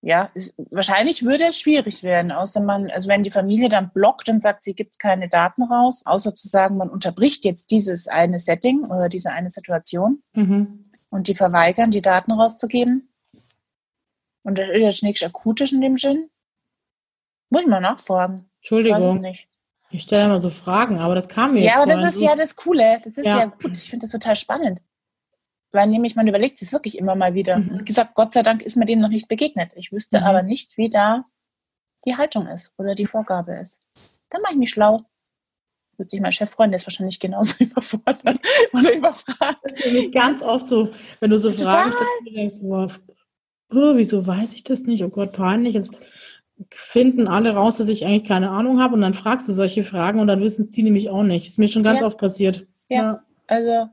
ja, es, wahrscheinlich würde es schwierig werden, außer man, also wenn die Familie dann blockt und sagt, sie gibt keine Daten raus, außer zu sagen, man unterbricht jetzt dieses eine Setting oder diese eine Situation mhm. und die verweigern, die Daten rauszugeben. Und das ist nichts Akutes in dem Sinn. Muss ich mal nachfragen. Entschuldigung. Ich stelle immer so Fragen, aber das kam mir Ja, aber das ist ja das Coole. Das ist ja, ja gut. Ich finde das total spannend. Weil nämlich man überlegt sich wirklich immer mal wieder. Mhm. Wie gesagt, Gott sei Dank ist mir dem noch nicht begegnet. Ich wüsste mhm. aber nicht, wie da die Haltung ist oder die Vorgabe ist. Dann mache ich mich schlau. Wird sich mein Chef freuen, der ist wahrscheinlich genauso überfordert oder überfragt. Das ist nämlich ganz oft so, wenn du so Fragen stellst, du denkst, boah, oh, wieso weiß ich das nicht? Oh Gott, peinlich. Jetzt finden alle raus, dass ich eigentlich keine Ahnung habe und dann fragst du solche Fragen und dann wissen es die nämlich auch nicht. Ist mir schon ganz Ja. oft passiert. Ja. Also,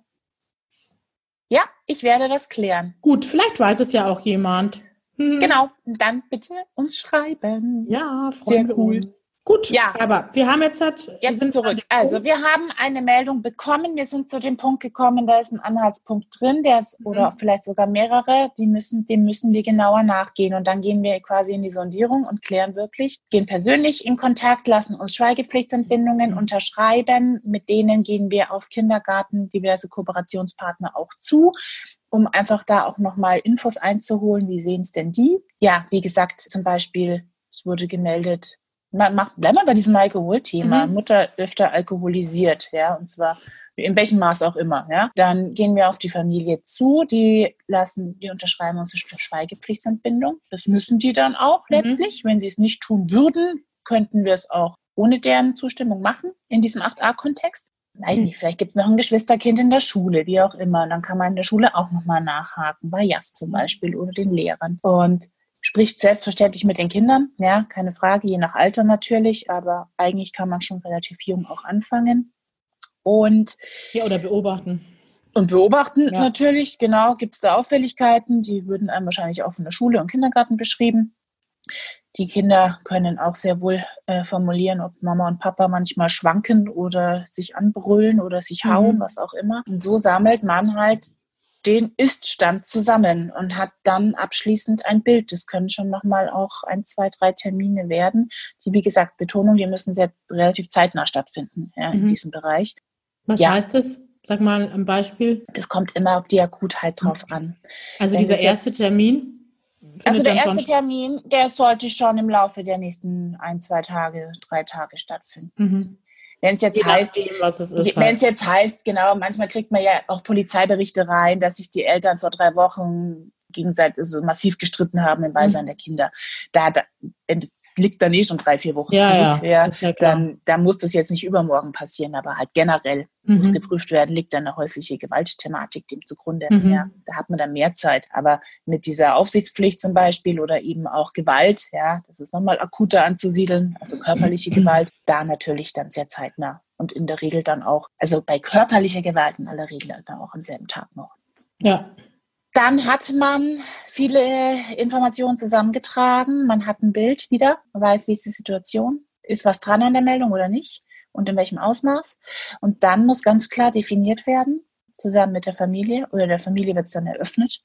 ja, ich werde das klären. Gut, vielleicht weiß es ja auch jemand. Hm. Genau. Dann bitte uns schreiben. Ja, Sehr freuen wir cool. Gut, Ja. aber wir haben jetzt halt, Jetzt sind zurück. Also wir haben eine Meldung bekommen. Wir sind zu dem Punkt gekommen, da ist ein Anhaltspunkt drin, der ist, Mhm. oder vielleicht sogar mehrere, die müssen, dem müssen wir genauer nachgehen. Und dann gehen wir quasi in die Sondierung und klären wirklich, gehen persönlich in Kontakt, lassen uns Schweigepflichtsentbindungen Mhm. unterschreiben. Mit denen gehen wir auf Kindergarten, diverse Kooperationspartner auch zu um einfach da auch nochmal Infos einzuholen. Wie sehen es denn die? Ja, wie gesagt, zum Beispiel, es wurde gemeldet, man macht, bleiben wir bei diesem Alkoholthema, Mhm. Mutter öfter alkoholisiert, ja, und zwar in welchem Maß auch immer, ja. Dann gehen wir auf die Familie zu, die lassen, die unterschreiben uns eine Schweigepflichtsentbindung. Das müssen die dann auch Mhm. letztlich. Wenn sie es nicht tun würden, könnten wir es auch ohne deren Zustimmung machen in diesem 8a-Kontext. Weiß Mhm. nicht, vielleicht gibt es noch ein Geschwisterkind in der Schule, wie auch immer. Dann kann man in der Schule auch nochmal nachhaken, bei JAS zum Beispiel oder den Lehrern. Und spricht selbstverständlich mit den Kindern, ja, keine Frage, je nach Alter natürlich, aber eigentlich kann man schon relativ jung auch anfangen. Und, Ja, oder beobachten. und beobachten Ja. natürlich, genau, gibt es da Auffälligkeiten, die würden einem wahrscheinlich auch von der Schule und Kindergarten beschrieben. Die Kinder können auch sehr wohl äh, formulieren, ob Mama und Papa manchmal schwanken oder sich anbrüllen oder sich hauen, Mhm. was auch immer. Und so sammelt man halt den Iststand zusammen und hat dann abschließend ein Bild. Das können schon nochmal auch ein, zwei, drei Termine werden. Die, wie gesagt, Betonung, die müssen sehr relativ zeitnah stattfinden ja, in Mhm. diesem Bereich. Was Ja. heißt das? Sag mal ein Beispiel. Das kommt immer auf die Akutheit drauf an. Also Wenn dieser das jetzt- erste Termin. Also der erste Termin, der sollte schon im Laufe der nächsten ein, zwei Tage, drei Tage stattfinden. Mhm. Wenn es jetzt Je heißt, was es wenn Halt. es jetzt heißt, genau, manchmal kriegt man ja auch Polizeiberichte rein, dass sich die Eltern vor drei Wochen gegenseitig so massiv gestritten haben im Beisein Mhm. der Kinder. Da, da liegt dann eh schon drei, vier Wochen Ja, zurück. ja, ja dann, dann muss das jetzt nicht übermorgen passieren, aber halt generell muss Mhm. geprüft werden, liegt dann eine häusliche Gewaltthematik dem zugrunde. Mhm. Ja, da hat man dann mehr Zeit. Aber mit dieser Aufsichtspflicht zum Beispiel oder eben auch Gewalt, ja, das ist nochmal akuter anzusiedeln, also körperliche Mhm. Gewalt, da natürlich dann sehr zeitnah. Und in der Regel dann auch, also bei körperlicher Gewalt in aller Regel dann auch am selben Tag noch. Ja. Dann hat man viele Informationen zusammengetragen. Man hat ein Bild wieder, man weiß, wie ist die Situation, ist was dran an der Meldung oder nicht und in welchem Ausmaß. Und dann muss ganz klar definiert werden, zusammen mit der Familie oder der Familie wird es dann eröffnet,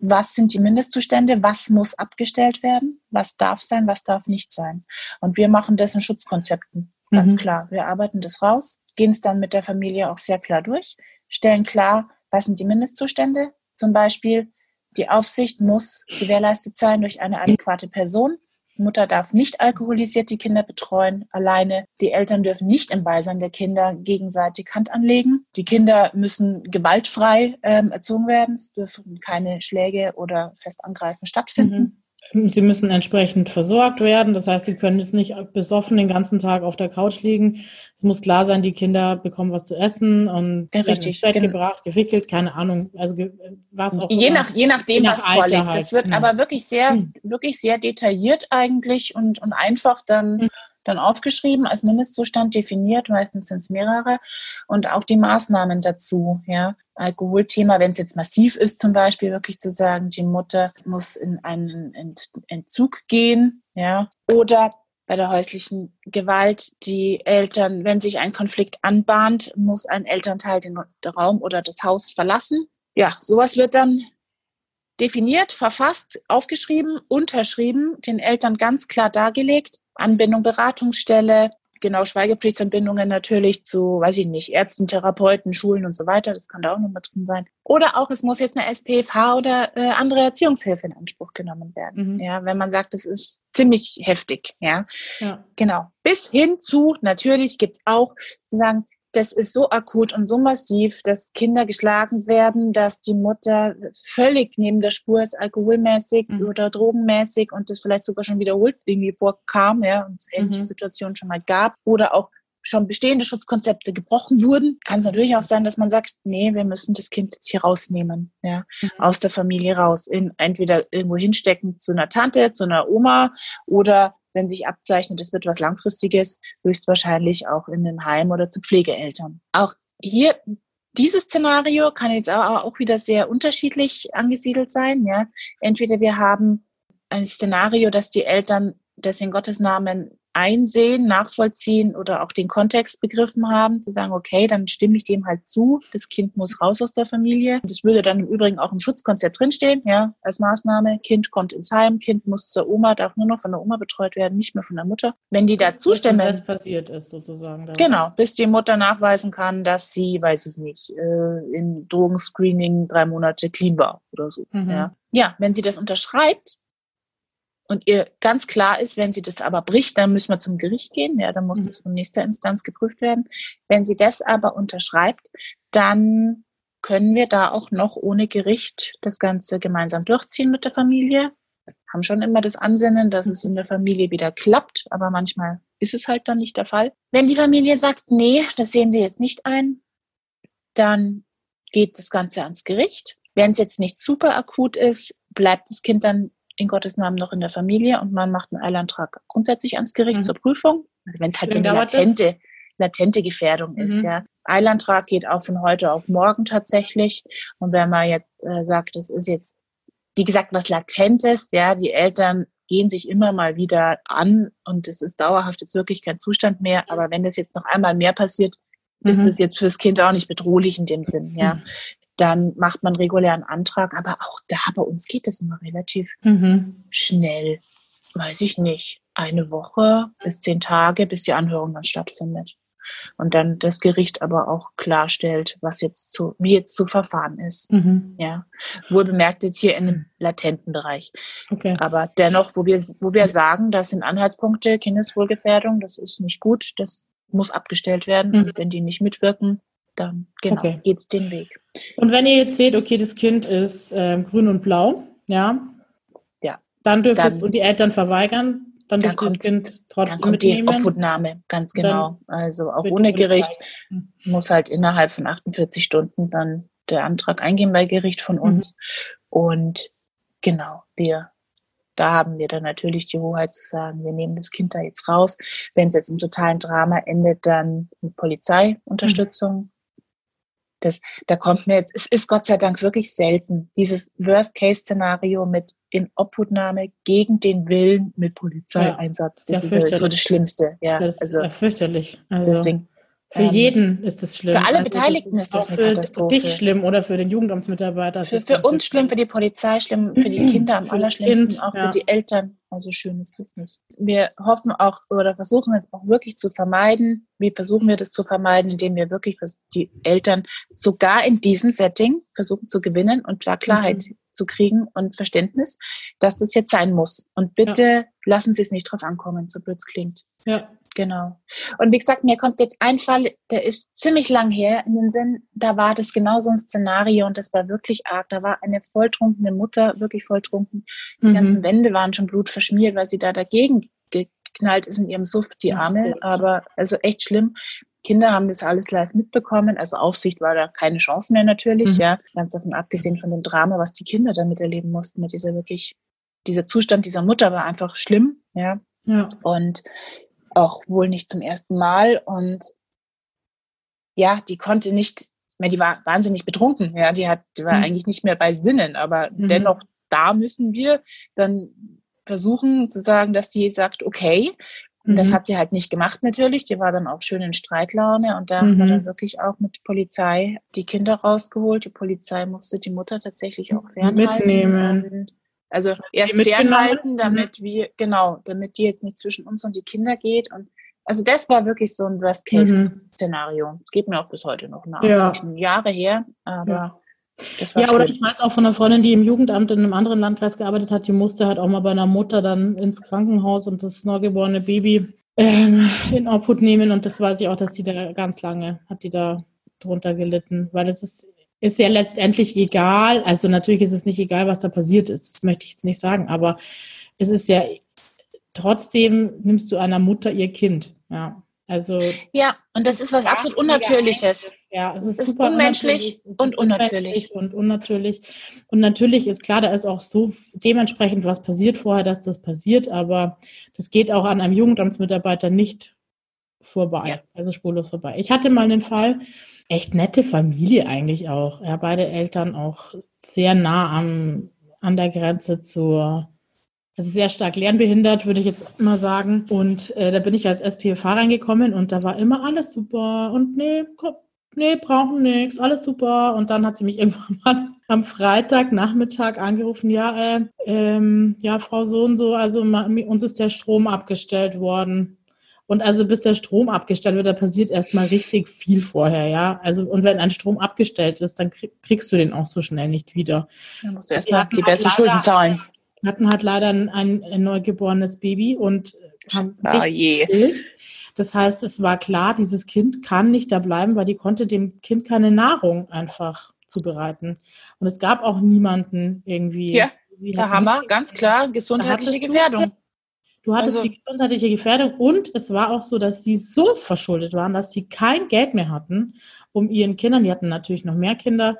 was sind die Mindestzustände, was muss abgestellt werden, was darf sein, was darf nicht sein. Und wir machen das in Schutzkonzepten, ganz Mhm. klar. Wir arbeiten das raus, gehen es dann mit der Familie auch sehr klar durch, stellen klar, was sind die Mindestzustände, zum Beispiel, die Aufsicht muss gewährleistet sein durch eine adäquate Person. Die Mutter darf nicht alkoholisiert die Kinder betreuen, alleine. Die Eltern dürfen nicht im Beisein der Kinder gegenseitig Hand anlegen. Die Kinder müssen gewaltfrei ähm, erzogen werden. Es dürfen keine Schläge oder Festangreifen stattfinden. Mhm. Sie müssen entsprechend versorgt werden. Das heißt, sie können jetzt nicht besoffen den ganzen Tag auf der Couch liegen. Es muss klar sein, die Kinder bekommen was zu essen und Ja, richtig, Bett genau. gebracht, gewickelt, keine Ahnung. Also was auch Je nach, je nachdem, Je nach was Alter vorliegt. halt, Das wird genau. aber wirklich sehr, Mhm. wirklich sehr detailliert eigentlich und, und einfach dann, Mhm. Dann aufgeschrieben, als Mindestzustand definiert. Meistens sind es mehrere. Und auch die Maßnahmen dazu, ja. Alkoholthema, wenn es jetzt massiv ist, zum Beispiel wirklich zu sagen, die Mutter muss in einen Ent Entzug gehen, ja. Oder bei der häuslichen Gewalt die Eltern, wenn sich ein Konflikt anbahnt, muss ein Elternteil den Raum oder das Haus verlassen. Ja, sowas wird dann definiert, verfasst, aufgeschrieben, unterschrieben, den Eltern ganz klar dargelegt. Anbindung, Beratungsstelle, genau Schweigepflichtsanbindungen natürlich zu, weiß ich nicht, Ärzten, Therapeuten, Schulen und so weiter. Das kann da auch noch mit drin sein. Oder auch, es muss jetzt eine SPFH oder äh, andere Erziehungshilfe in Anspruch genommen werden. Mhm. Ja, wenn man sagt, das ist ziemlich heftig. Ja, Ja. Genau. Bis hin zu, natürlich gibt's auch zu sagen, das ist so akut und so massiv, dass Kinder geschlagen werden, dass die Mutter völlig neben der Spur ist, alkoholmäßig Mhm. oder drogenmäßig und das vielleicht sogar schon wiederholt irgendwie vorkam, ja, und es ähnliche Mhm. Situationen schon mal gab. Oder auch schon bestehende Schutzkonzepte gebrochen wurden, kann es natürlich auch sein, dass man sagt, nee, wir müssen das Kind jetzt hier rausnehmen, ja, mhm. aus der Familie raus, in, entweder irgendwo hinstecken zu einer Tante, zu einer Oma oder wenn sich abzeichnet, es wird was Langfristiges, höchstwahrscheinlich auch in ein Heim oder zu Pflegeeltern. Auch hier dieses Szenario kann jetzt aber auch wieder sehr unterschiedlich angesiedelt sein. Ja, entweder wir haben ein Szenario, dass die Eltern das in Gottes Namen einsehen, nachvollziehen oder auch den Kontext begriffen haben, zu sagen, okay, dann stimme ich dem halt zu, das Kind muss raus aus der Familie. Das würde dann im Übrigen auch im Schutzkonzept drinstehen, ja, als Maßnahme. Kind kommt ins Heim, Kind muss zur Oma, darf nur noch von der Oma betreut werden, nicht mehr von der Mutter. Wenn die da zustimmen. Was passiert ist sozusagen. Dann. Genau, bis die Mutter nachweisen kann, dass sie, weiß ich nicht, äh, im Drogenscreening drei Monate clean war oder so. Mhm. Ja. ja, wenn sie das unterschreibt, und ihr ganz klar ist, wenn sie das aber bricht, dann müssen wir zum Gericht gehen. Ja, dann muss mhm. das von nächster Instanz geprüft werden. Wenn sie das aber unterschreibt, dann können wir da auch noch ohne Gericht das Ganze gemeinsam durchziehen mit der Familie. Haben schon immer das Ansinnen, dass es in der Familie wieder klappt, aber manchmal ist es halt dann nicht der Fall. Wenn die Familie sagt, nee, das sehen wir jetzt nicht ein, dann geht das Ganze ans Gericht. Wenn es jetzt nicht super akut ist, bleibt das Kind dann in Gottes Namen noch in der Familie und man macht einen Eilantrag grundsätzlich ans Gericht mhm. zur Prüfung. Wenn es halt so eine latente, latente Gefährdung mhm. ist, ja. Eilantrag geht auch von heute auf morgen tatsächlich. Und wenn man jetzt äh, sagt, das ist jetzt, wie gesagt, was Latentes, ja, die Eltern gehen sich immer mal wieder an und es ist dauerhaft jetzt wirklich kein Zustand mehr. Aber wenn das jetzt noch einmal mehr passiert, ist mhm. das jetzt fürs Kind auch nicht bedrohlich in dem Sinn, ja. Dann macht man regulären Antrag. Aber auch da bei uns geht es immer relativ mhm. schnell. Weiß ich nicht. Eine Woche bis zehn Tage, bis die Anhörung dann stattfindet. Und dann das Gericht aber auch klarstellt, was jetzt zu, wie jetzt zu verfahren ist. Mhm. Ja. Wohl bemerkt jetzt hier in einem latenten Bereich. Okay. Aber dennoch, wo wir, wo wir sagen, das sind Anhaltspunkte, Kindeswohlgefährdung, das ist nicht gut, das muss abgestellt werden. Mhm. Und wenn die nicht mitwirken, dann genau, okay. geht's den Weg. Und wenn ihr jetzt seht, okay, das Kind ist äh, grün und blau, ja, ja, dann dürft dann, es und die Eltern verweigern, dann, dann dürft das Kind trotzdem dann mitnehmen. Die Obhutnahme, ganz genau. Also auch ohne Gericht hm. muss halt innerhalb von 48 Stunden dann der Antrag eingehen bei Gericht von uns. Mhm. Und genau, wir da haben wir dann natürlich die Hoheit zu sagen, wir nehmen das Kind da jetzt raus. Wenn es jetzt im totalen Drama endet, dann mit Polizeiunterstützung. Mhm. Das, da kommt mir jetzt, es ist Gott sei Dank wirklich selten, dieses Worst-Case-Szenario mit in Obhutnahme gegen den Willen mit Polizeieinsatz. Ja, das ist ja so das Schlimmste. Ja, das ist also, ja fürchterlich. Also. Deswegen, für ähm, jeden ist es schlimm. Für alle also Beteiligten ist das eine für Katastrophe. dich schlimm oder für den Jugendamtsmitarbeiter. Für, für uns schlimm, für die Polizei schlimm, für die Kinder am allerschlimmsten, kind, auch ja. für die Eltern. Also schön ist das nicht. Wir hoffen auch oder versuchen es auch wirklich zu vermeiden. Wie versuchen wir das zu vermeiden, indem wir wirklich die Eltern sogar in diesem Setting versuchen zu gewinnen und da Klarheit mhm. zu kriegen und Verständnis, dass das jetzt sein muss. Und bitte ja. lassen Sie es nicht drauf ankommen, so blöd es klingt. Ja, Genau. Und wie gesagt, mir kommt jetzt ein Fall, der ist ziemlich lang her in den Sinn, da war das genau so ein Szenario und das war wirklich arg. Da war eine volltrunkene Mutter, wirklich volltrunken. Die mhm. ganzen Wände waren schon blutverschmiert, weil sie da dagegen geknallt ist in ihrem Suft, die Arme. Aber also echt schlimm. Kinder haben das alles live mitbekommen. Also Aufsicht war da keine Chance mehr natürlich, mhm. ja. Ganz davon abgesehen von dem Drama, was die Kinder damit erleben mussten, mit dieser wirklich, dieser Zustand dieser Mutter war einfach schlimm, ja. Ja. Und auch wohl nicht zum ersten Mal. Und ja, die konnte nicht, die war wahnsinnig betrunken, ja, die hat, die war mhm. eigentlich nicht mehr bei Sinnen, aber mhm. dennoch, da müssen wir dann versuchen zu sagen, dass die sagt, okay, und das mhm. hat sie halt nicht gemacht natürlich. Die war dann auch schön in Streitlaune und da mhm. haben wir dann wirklich auch mit Polizei die Kinder rausgeholt. Die Polizei musste die Mutter tatsächlich auch fernhalten. Mitnehmen. Also erst fernhalten, mhm. damit wir, genau, damit die jetzt nicht zwischen uns und die Kinder geht. Und also das war wirklich so ein Worst-Case-Szenario. Mhm. Es geht mir auch bis heute noch nach. Ja. Schon Jahre her, aber ja. Das war ja, schlimm. oder ich weiß auch von einer Freundin, die im Jugendamt in einem anderen Landkreis gearbeitet hat, die musste halt auch mal bei einer Mutter dann ins Krankenhaus und das neugeborene Baby ähm, in Obhut nehmen. Und das weiß ich auch, dass die da ganz lange hat die da drunter gelitten, weil es ist ist ja letztendlich egal. Also natürlich ist es nicht egal, was da passiert ist. Das möchte ich jetzt nicht sagen. Aber es ist ja trotzdem nimmst du einer Mutter ihr Kind. Ja. Also ja, und das ist was absolut Unnatürliches. Ja, es ist, es super ist unmenschlich es und ist unnatürlich. Und unnatürlich. Und natürlich ist klar, da ist auch so dementsprechend was passiert vorher, dass das passiert, aber das geht auch an einem Jugendamtsmitarbeiter nicht vorbei, ja. also spurlos vorbei. Ich hatte mal einen Fall, echt nette Familie eigentlich auch. Ja, beide Eltern auch sehr nah am, an der Grenze zur also sehr stark lernbehindert, würde ich jetzt mal sagen. Und äh, da bin ich als SPFH reingekommen und da war immer alles super und nee, komm, nee, brauchen nichts, alles super. Und dann hat sie mich irgendwann mal am Freitagnachmittag angerufen, ja, äh, ähm, ja, Frau so und so, also uns ist der Strom abgestellt worden. Und also bis der Strom abgestellt wird, da passiert erstmal richtig viel vorher, ja. Also und wenn ein Strom abgestellt ist, dann kriegst du den auch so schnell nicht wieder. Dann musst du erstmal die besten Schulden zahlen hatten halt leider ein, ein neugeborenes Baby und haben ah, je. Das heißt, es war klar, dieses Kind kann nicht da bleiben, weil die konnte dem Kind keine Nahrung einfach zubereiten. Und es gab auch niemanden irgendwie. Ja, der Hammer, ganz klar, gesundheitliche Gefährdung. Du hattest also, die gesundheitliche Gefährdung und es war auch so, dass sie so verschuldet waren, dass sie kein Geld mehr hatten, um ihren Kindern, die hatten natürlich noch mehr Kinder,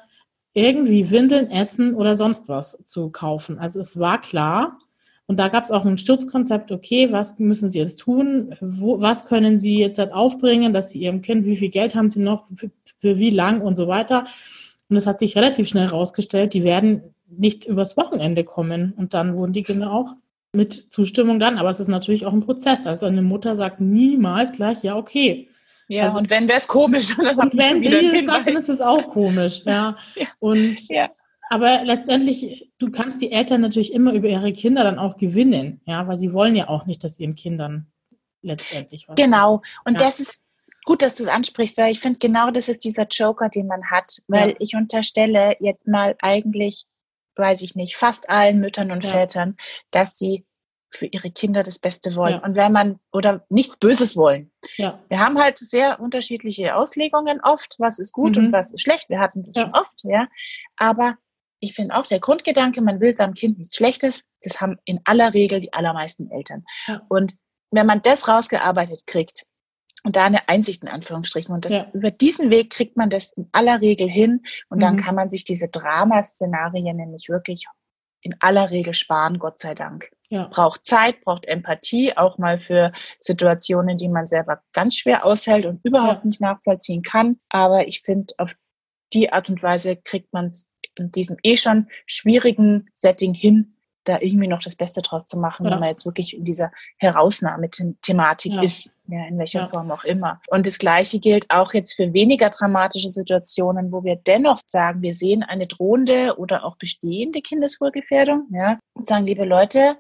irgendwie Windeln, Essen oder sonst was zu kaufen. Also es war klar. Und da gab es auch ein Schutzkonzept, okay, was müssen Sie jetzt tun? Wo, was können Sie jetzt halt aufbringen, dass Sie Ihrem Kind, wie viel Geld haben Sie noch, für, für wie lang und so weiter. Und es hat sich relativ schnell herausgestellt, die werden nicht übers Wochenende kommen. Und dann wurden die Kinder auch mit Zustimmung dann. Aber es ist natürlich auch ein Prozess. Also eine Mutter sagt niemals gleich, ja, okay, ja, also, und wenn wäre es komisch. Und, und wenn die es sagt, dann ist es auch komisch. Ja. ja. Und ja. Aber letztendlich, du kannst die Eltern natürlich immer über ihre Kinder dann auch gewinnen, ja, weil sie wollen ja auch nicht, dass ihren Kindern letztendlich was. Genau. Und ja. das ist gut, dass du es ansprichst, weil ich finde, genau das ist dieser Joker, den man hat. Weil ja. ich unterstelle jetzt mal eigentlich, weiß ich nicht, fast allen Müttern und ja. Vätern, dass sie für ihre Kinder das Beste wollen. Ja. Und wenn man, oder nichts Böses wollen. Ja. Wir haben halt sehr unterschiedliche Auslegungen oft, was ist gut mhm. und was ist schlecht. Wir hatten das ja. schon oft, ja. Aber ich finde auch der Grundgedanke, man will seinem Kind nichts Schlechtes, das haben in aller Regel die allermeisten Eltern. Und wenn man das rausgearbeitet kriegt, und da eine Einsicht in Anführungsstrichen. Und das, ja. über diesen Weg kriegt man das in aller Regel hin. Und dann mhm. kann man sich diese Dramaszenarien nämlich wirklich in aller Regel sparen, Gott sei Dank. Ja. Braucht Zeit, braucht Empathie, auch mal für Situationen, die man selber ganz schwer aushält und überhaupt ja. nicht nachvollziehen kann. Aber ich finde, auf die Art und Weise kriegt man es in diesem eh schon schwierigen Setting hin, da irgendwie noch das Beste draus zu machen, ja. wenn man jetzt wirklich in dieser Herausnahmethematik ja. ist, ja, in welcher ja. Form auch immer. Und das Gleiche gilt auch jetzt für weniger dramatische Situationen, wo wir dennoch sagen, wir sehen eine drohende oder auch bestehende Kindeswohlgefährdung, ja, und sagen, liebe Leute,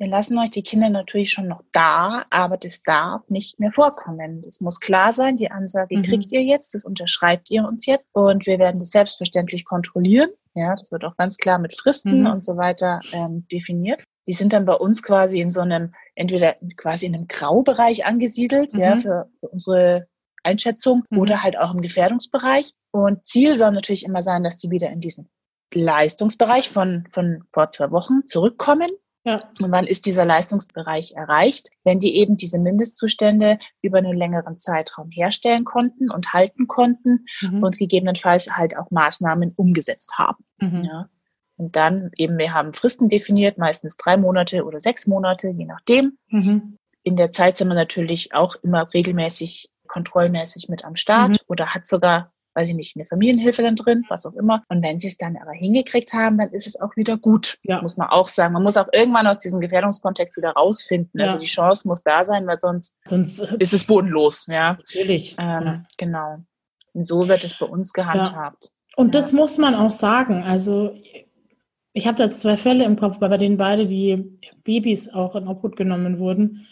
wir lassen euch die Kinder natürlich schon noch da, aber das darf nicht mehr vorkommen. Das muss klar sein. Die Ansage mhm. kriegt ihr jetzt, das unterschreibt ihr uns jetzt und wir werden das selbstverständlich kontrollieren. Ja, das wird auch ganz klar mit Fristen mhm. und so weiter ähm, definiert. Die sind dann bei uns quasi in so einem, entweder quasi in einem Graubereich angesiedelt, mhm. ja, für, für unsere Einschätzung mhm. oder halt auch im Gefährdungsbereich. Und Ziel soll natürlich immer sein, dass die wieder in diesen Leistungsbereich von, von vor zwei Wochen zurückkommen. Ja. Und wann ist dieser Leistungsbereich erreicht? Wenn die eben diese Mindestzustände über einen längeren Zeitraum herstellen konnten und halten konnten mhm. und gegebenenfalls halt auch Maßnahmen umgesetzt haben. Mhm. Ja. Und dann eben, wir haben Fristen definiert, meistens drei Monate oder sechs Monate, je nachdem. Mhm. In der Zeit sind wir natürlich auch immer regelmäßig kontrollmäßig mit am Start mhm. oder hat sogar weiß ich nicht, eine Familienhilfe dann drin, was auch immer. Und wenn sie es dann aber hingekriegt haben, dann ist es auch wieder gut, ja. muss man auch sagen. Man muss auch irgendwann aus diesem Gefährdungskontext wieder rausfinden. Also ja. Also die Chance muss da sein, weil sonst, sonst äh, ist es bodenlos. Ja, natürlich. Ähm, ja. Genau. Und so wird es bei uns gehandhabt. Und das muss man auch sagen. Also ich habe da zwei Fälle im Kopf, bei denen beide die Babys auch in Obhut genommen wurden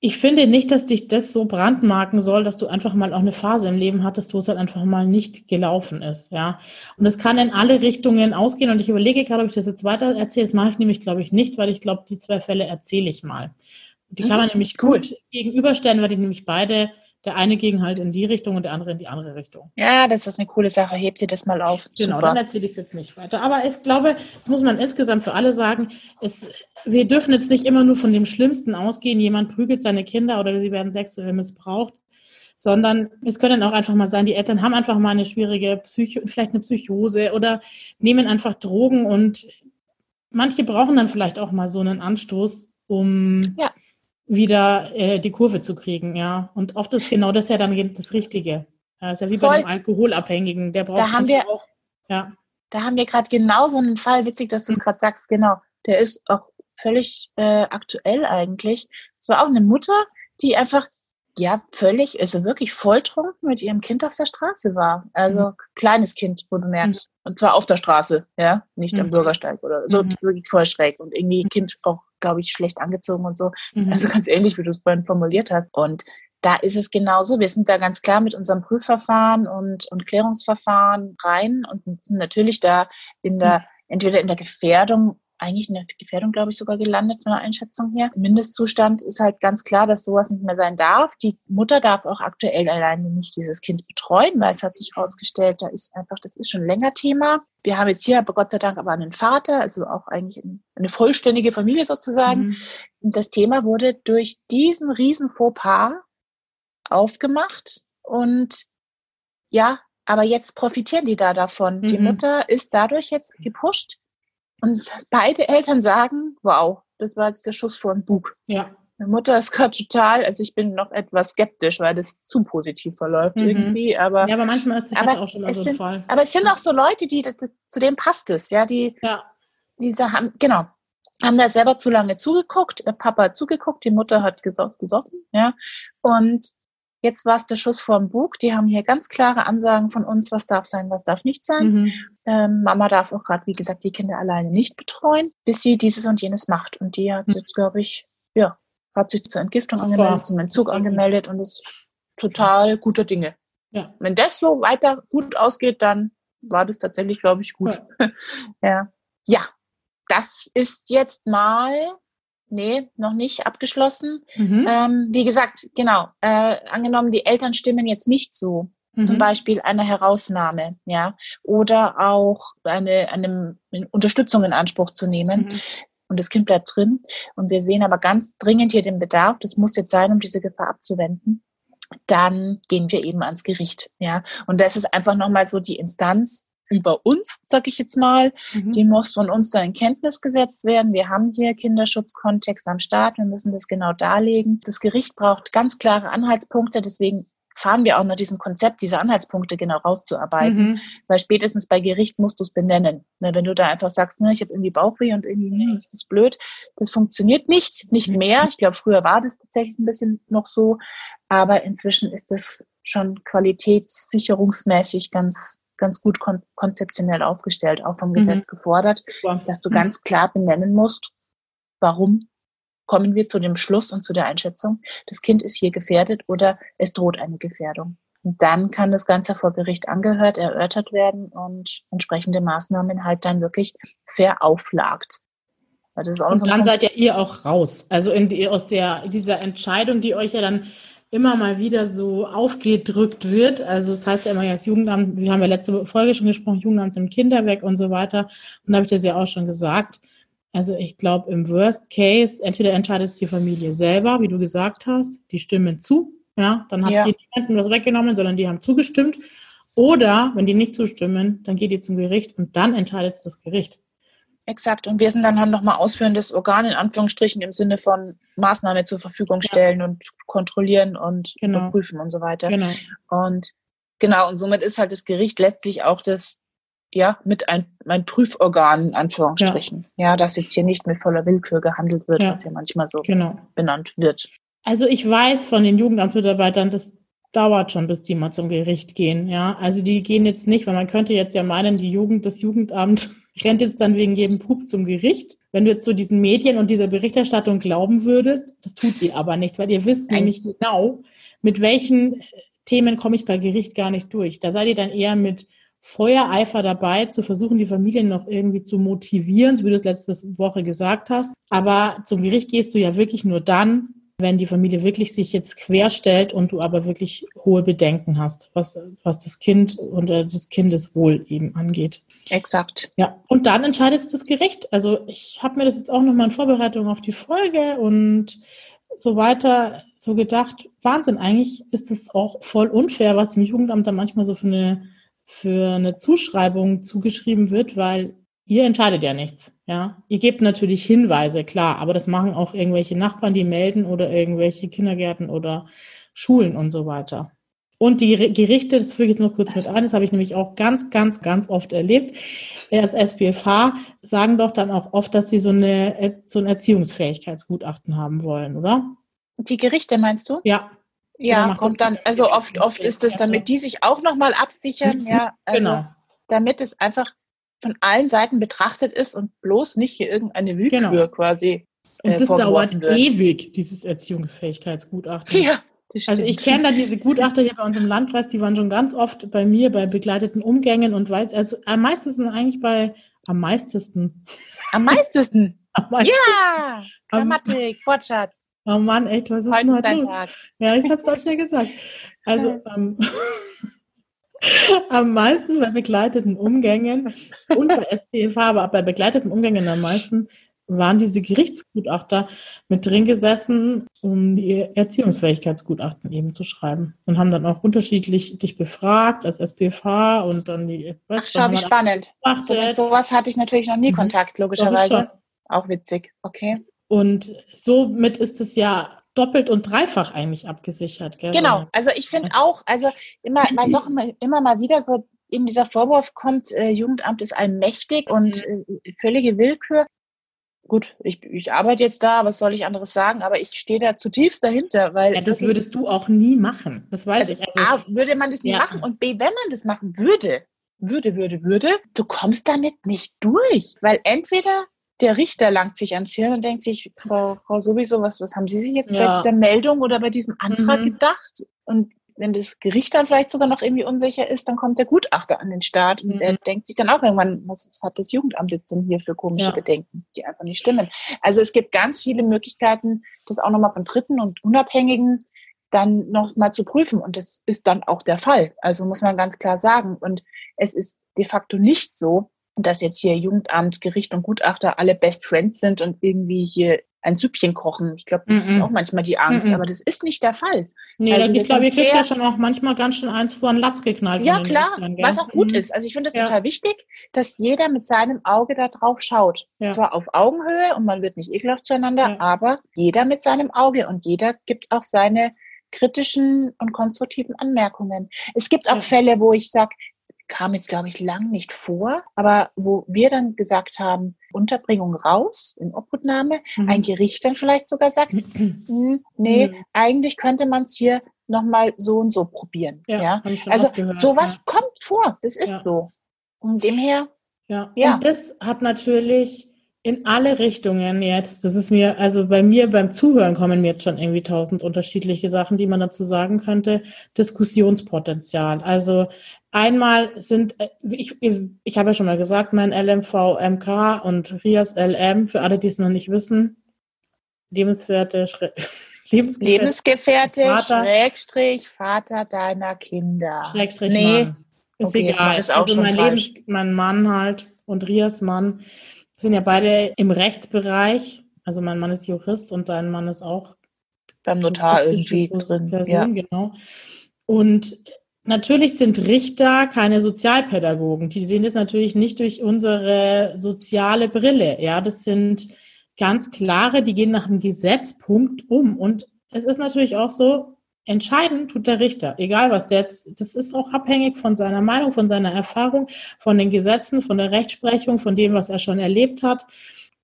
ich finde nicht, dass dich das so brandmarken soll, dass du einfach mal auch eine Phase im Leben hattest, wo es halt einfach mal nicht gelaufen ist, ja. Und es kann in alle Richtungen ausgehen und ich überlege gerade, ob ich das jetzt weiter erzähle. Das mache ich nämlich, glaube ich, nicht, weil ich glaube, die zwei Fälle erzähle ich mal. Die kann man mhm, nämlich gut gegenüberstellen, weil die nämlich beide Der eine ging halt in die Richtung und der andere in die andere Richtung. Ja, das ist eine coole Sache. Hebt sie das mal auf. Genau, Super. dann erzähle ich es jetzt nicht weiter. Aber ich glaube, das muss man insgesamt für alle sagen, es, wir dürfen jetzt nicht immer nur von dem Schlimmsten ausgehen, jemand prügelt seine Kinder oder sie werden sexuell missbraucht sondern es können auch einfach mal sein, die Eltern haben einfach mal eine schwierige Psycho, vielleicht eine Psychose oder nehmen einfach Drogen und manche brauchen dann vielleicht auch mal so einen Anstoß, um ja. Wieder äh, die Kurve zu kriegen, ja. Und oft ist genau das ja dann das Richtige. Das ist ja wie Voll. bei dem Alkoholabhängigen, der braucht da haben wir auch, ja. Da haben wir gerade genau so einen Fall, witzig, dass du es gerade sagst, genau. Der ist auch völlig äh, aktuell eigentlich. Es war auch eine Mutter, die einfach ja, völlig, also wirklich volltrunken mit ihrem Kind auf der Straße war. Also mhm. kleines Kind, wo du merkst. Mhm. Und zwar auf der Straße, ja, nicht mhm. am Bürgersteig oder so, mhm. wirklich voll schräg. Und irgendwie mhm. Kind auch, glaube ich, schlecht angezogen und so. Mhm. Also ganz ähnlich, wie du es vorhin formuliert hast. Und da ist es genauso. Wir sind da ganz klar mit unserem Prüfverfahren und, und Klärungsverfahren rein und sind natürlich da in der, entweder in der Gefährdung eigentlich in der Gefährdung, glaube ich, sogar gelandet von der Einschätzung her. Mindestzustand ist halt ganz klar, dass sowas nicht mehr sein darf. Die Mutter darf auch aktuell alleine nicht dieses Kind betreuen, weil es hat sich herausgestellt, da ist einfach, das ist schon länger Thema. Wir haben jetzt hier aber Gott sei Dank aber einen Vater, also auch eigentlich eine vollständige Familie sozusagen. Mhm. Und das Thema wurde durch diesen riesen Fauxpas aufgemacht und ja, aber jetzt profitieren die da davon. Mhm. Die Mutter ist dadurch jetzt gepusht, und beide Eltern sagen, wow, das war jetzt der Schuss vor den Bug. Ja. Meine Mutter ist gerade total, also ich bin noch etwas skeptisch, weil das zu positiv verläuft mhm. irgendwie. Aber, ja, aber manchmal ist das aber halt auch schon mal so ein sind, Fall. Aber es sind auch so Leute, die, das, zu denen passt es, ja, die, ja. diese haben, genau, haben da selber zu lange zugeguckt, der Papa hat zugeguckt, die Mutter hat gesoffen, ja, und Jetzt war es der Schuss vorm Bug. Die haben hier ganz klare Ansagen von uns, was darf sein, was darf nicht sein. Mhm. Ähm, Mama darf auch gerade, wie gesagt, die Kinder alleine nicht betreuen, bis sie dieses und jenes macht. Und die hat mhm. jetzt, glaube ich, ja, hat sich zur Entgiftung Super. angemeldet, zum Entzug angemeldet und ist total guter Dinge. Ja. Wenn das so weiter gut ausgeht, dann war das tatsächlich, glaube ich, gut. Ja. ja. ja. das ist jetzt mal Nee, noch nicht abgeschlossen. Mhm. Ähm, wie gesagt, genau, äh, angenommen, die Eltern stimmen jetzt nicht so. Mhm. Zum Beispiel eine Herausnahme, ja, oder auch eine, eine Unterstützung in Anspruch zu nehmen. Mhm. Und das Kind bleibt drin. Und wir sehen aber ganz dringend hier den Bedarf, das muss jetzt sein, um diese Gefahr abzuwenden. Dann gehen wir eben ans Gericht, ja. Und das ist einfach nochmal so die Instanz, über uns, sag ich jetzt mal. Mhm. Die muss von uns da in Kenntnis gesetzt werden. Wir haben hier Kinderschutzkontext am Start. Wir müssen das genau darlegen. Das Gericht braucht ganz klare Anhaltspunkte. Deswegen fahren wir auch nach diesem Konzept, diese Anhaltspunkte genau rauszuarbeiten. Mhm. Weil spätestens bei Gericht musst du es benennen. Ne, wenn du da einfach sagst, ne, ich habe irgendwie Bauchweh und irgendwie ne, ist das blöd, das funktioniert nicht, nicht mhm. mehr. Ich glaube, früher war das tatsächlich ein bisschen noch so, aber inzwischen ist das schon qualitätssicherungsmäßig ganz ganz gut kon konzeptionell aufgestellt, auch vom Gesetz mhm. gefordert, ja. dass du mhm. ganz klar benennen musst, warum kommen wir zu dem Schluss und zu der Einschätzung, das Kind ist hier gefährdet oder es droht eine Gefährdung. Und dann kann das Ganze vor Gericht angehört, erörtert werden und entsprechende Maßnahmen halt dann wirklich verauflagt. und so dann seid ja ihr auch raus. Also in die, aus der, dieser Entscheidung, die euch ja dann immer mal wieder so aufgedrückt wird. Also das heißt ja immer, das Jugendamt, wir haben ja letzte Folge schon gesprochen, Jugendamt nimmt Kinder weg und so weiter. Und da habe ich das ja auch schon gesagt. Also ich glaube, im Worst Case, entweder entscheidet es die Familie selber, wie du gesagt hast, die stimmen zu, ja, dann hat ja. die niemanden was weggenommen, sondern die haben zugestimmt. Oder wenn die nicht zustimmen, dann geht die zum Gericht und dann entscheidet es das Gericht. Exakt. Und wir sind dann halt nochmal ausführendes Organ in Anführungsstrichen im Sinne von Maßnahme zur Verfügung stellen ja. und kontrollieren und genau. überprüfen und so weiter. Genau. Und genau, und somit ist halt das Gericht letztlich auch das, ja, mit ein, ein Prüforgan in Anführungsstrichen. Ja. ja, dass jetzt hier nicht mit voller Willkür gehandelt wird, ja. was ja manchmal so genau. benannt wird. Also ich weiß von den Jugendamtsmitarbeitern, dass dauert schon, bis die mal zum Gericht gehen. Ja, also die gehen jetzt nicht, weil man könnte jetzt ja meinen, die Jugend, das Jugendamt rennt jetzt dann wegen jedem Pups zum Gericht. Wenn du jetzt so diesen Medien und dieser Berichterstattung glauben würdest, das tut ihr aber nicht, weil ihr wisst Nein. nämlich genau, mit welchen Themen komme ich bei Gericht gar nicht durch. Da seid ihr dann eher mit Feuereifer dabei, zu versuchen, die Familien noch irgendwie zu motivieren, so wie du es letzte Woche gesagt hast. Aber zum Gericht gehst du ja wirklich nur dann, wenn die Familie wirklich sich jetzt querstellt und du aber wirklich hohe Bedenken hast, was, was das Kind und das Kindeswohl eben angeht. Exakt. Ja, und dann entscheidet das Gericht. Also ich habe mir das jetzt auch nochmal in Vorbereitung auf die Folge und so weiter so gedacht, Wahnsinn, eigentlich ist es auch voll unfair, was dem Jugendamt da manchmal so für eine, für eine Zuschreibung zugeschrieben wird, weil ihr entscheidet ja nichts. Ja, ihr gebt natürlich Hinweise, klar, aber das machen auch irgendwelche Nachbarn, die melden oder irgendwelche Kindergärten oder Schulen und so weiter. Und die Gerichte, das füge ich jetzt noch kurz mit ein, das habe ich nämlich auch ganz, ganz, ganz oft erlebt. Das SPFH sagen doch dann auch oft, dass sie so, eine, so ein Erziehungsfähigkeitsgutachten haben wollen, oder? Die Gerichte meinst du? Ja. Ja, kommt dann, also oft, oft ist es, damit die sich auch nochmal absichern, ja, also genau. damit es einfach von allen Seiten betrachtet ist und bloß nicht hier irgendeine Willkür genau. quasi. Äh, und das dauert wird. ewig, dieses Erziehungsfähigkeitsgutachten. Ja. Also ich kenne da diese Gutachter hier bei uns im Landkreis, die waren schon ganz oft bei mir bei begleiteten Umgängen und weiß, also am meisten eigentlich bei am meistesten. Am meistesten? am meisten. Ja! Grammatik, Wortschatz. Oh Mann, echt, was ist heute denn heute los? Tag. Ja, ich hab's euch ja gesagt. Also ähm, am meisten bei begleiteten Umgängen und bei SPV, aber bei begleiteten Umgängen am meisten waren diese Gerichtsgutachter mit drin gesessen, um die Erziehungsfähigkeitsgutachten eben zu schreiben. Und haben dann auch unterschiedlich dich befragt als SPV und dann die. Ach, schau, wie spannend. So, mit sowas hatte ich natürlich noch nie mhm. Kontakt, logischerweise. Auch witzig, okay. Und somit ist es ja doppelt und dreifach eigentlich abgesichert. Gell? Genau, also ich finde auch, also immer, weil doch immer, immer mal wieder so eben dieser Vorwurf kommt, äh, Jugendamt ist allmächtig und mhm. äh, völlige Willkür. Gut, ich, ich arbeite jetzt da, was soll ich anderes sagen, aber ich stehe da zutiefst dahinter, weil. Ja, das würdest du auch nie machen. Das weiß also, ich. Also, A, würde man das nie ja. machen und B, wenn man das machen würde, würde, würde, würde, du kommst damit nicht durch. Weil entweder der Richter langt sich ans Hirn und denkt sich, Frau, Frau sowieso, was, was haben Sie sich jetzt ja. bei dieser Meldung oder bei diesem Antrag mhm. gedacht? Und wenn das Gericht dann vielleicht sogar noch irgendwie unsicher ist, dann kommt der Gutachter an den Start und mhm. er denkt sich dann auch irgendwann, was, was hat das Jugendamt jetzt denn hier für komische ja. Bedenken, die einfach nicht stimmen. Also es gibt ganz viele Möglichkeiten, das auch nochmal von Dritten und Unabhängigen dann nochmal zu prüfen. Und das ist dann auch der Fall. Also muss man ganz klar sagen. Und es ist de facto nicht so, dass jetzt hier Jugendamt, Gericht und Gutachter alle Best Friends sind und irgendwie hier ein Süppchen kochen. Ich glaube, das mm -mm. ist auch manchmal die Angst, mm aber das ist nicht der Fall. Nee, also ich glaube, ihr kriegt ja schon auch manchmal ganz schön eins vor einen Latz geknallt. Ja, klar, Richtern, was auch gut mhm. ist. Also ich finde es ja. total wichtig, dass jeder mit seinem Auge da drauf schaut. Ja. Zwar auf Augenhöhe und man wird nicht ekelhaft zueinander, ja. aber jeder mit seinem Auge und jeder gibt auch seine kritischen und konstruktiven Anmerkungen. Es gibt auch Fälle, wo ich sage, kam jetzt, glaube ich, lang nicht vor, aber wo wir dann gesagt haben, Unterbringung raus, in Obhutnahme, mhm. ein Gericht dann vielleicht sogar sagt, hm, nee, mhm. eigentlich könnte man es hier nochmal so und so probieren. Ja, ja? Also sowas ja. kommt vor, das ist ja. so. Und dem her. Ja. ja, und das hat natürlich in alle Richtungen jetzt. Das ist mir, also bei mir beim Zuhören kommen mir jetzt schon irgendwie tausend unterschiedliche Sachen, die man dazu sagen könnte. Diskussionspotenzial. Also einmal sind, äh, ich, ich habe ja schon mal gesagt, mein LMV MK und RIAS LM, für alle, die es noch nicht wissen, Lebenswerte, Lebensgefährte, Lebensgefährte Vater, Schrägstrich, Vater deiner Kinder. Schrägstrich nee. Mann. Ist okay, egal. Ist also mein, Lebens, mein Mann halt und Rias Mann sind ja beide im Rechtsbereich. Also mein Mann ist Jurist und dein Mann ist auch beim Notar irgendwie drin. Person, ja. Genau. Und natürlich sind Richter keine Sozialpädagogen. Die sehen das natürlich nicht durch unsere soziale Brille. Ja, das sind ganz klare, die gehen nach dem Gesetzpunkt um. Und es ist natürlich auch so, Entscheiden tut der Richter, egal was der jetzt, das ist auch abhängig von seiner Meinung, von seiner Erfahrung, von den Gesetzen, von der Rechtsprechung, von dem, was er schon erlebt hat.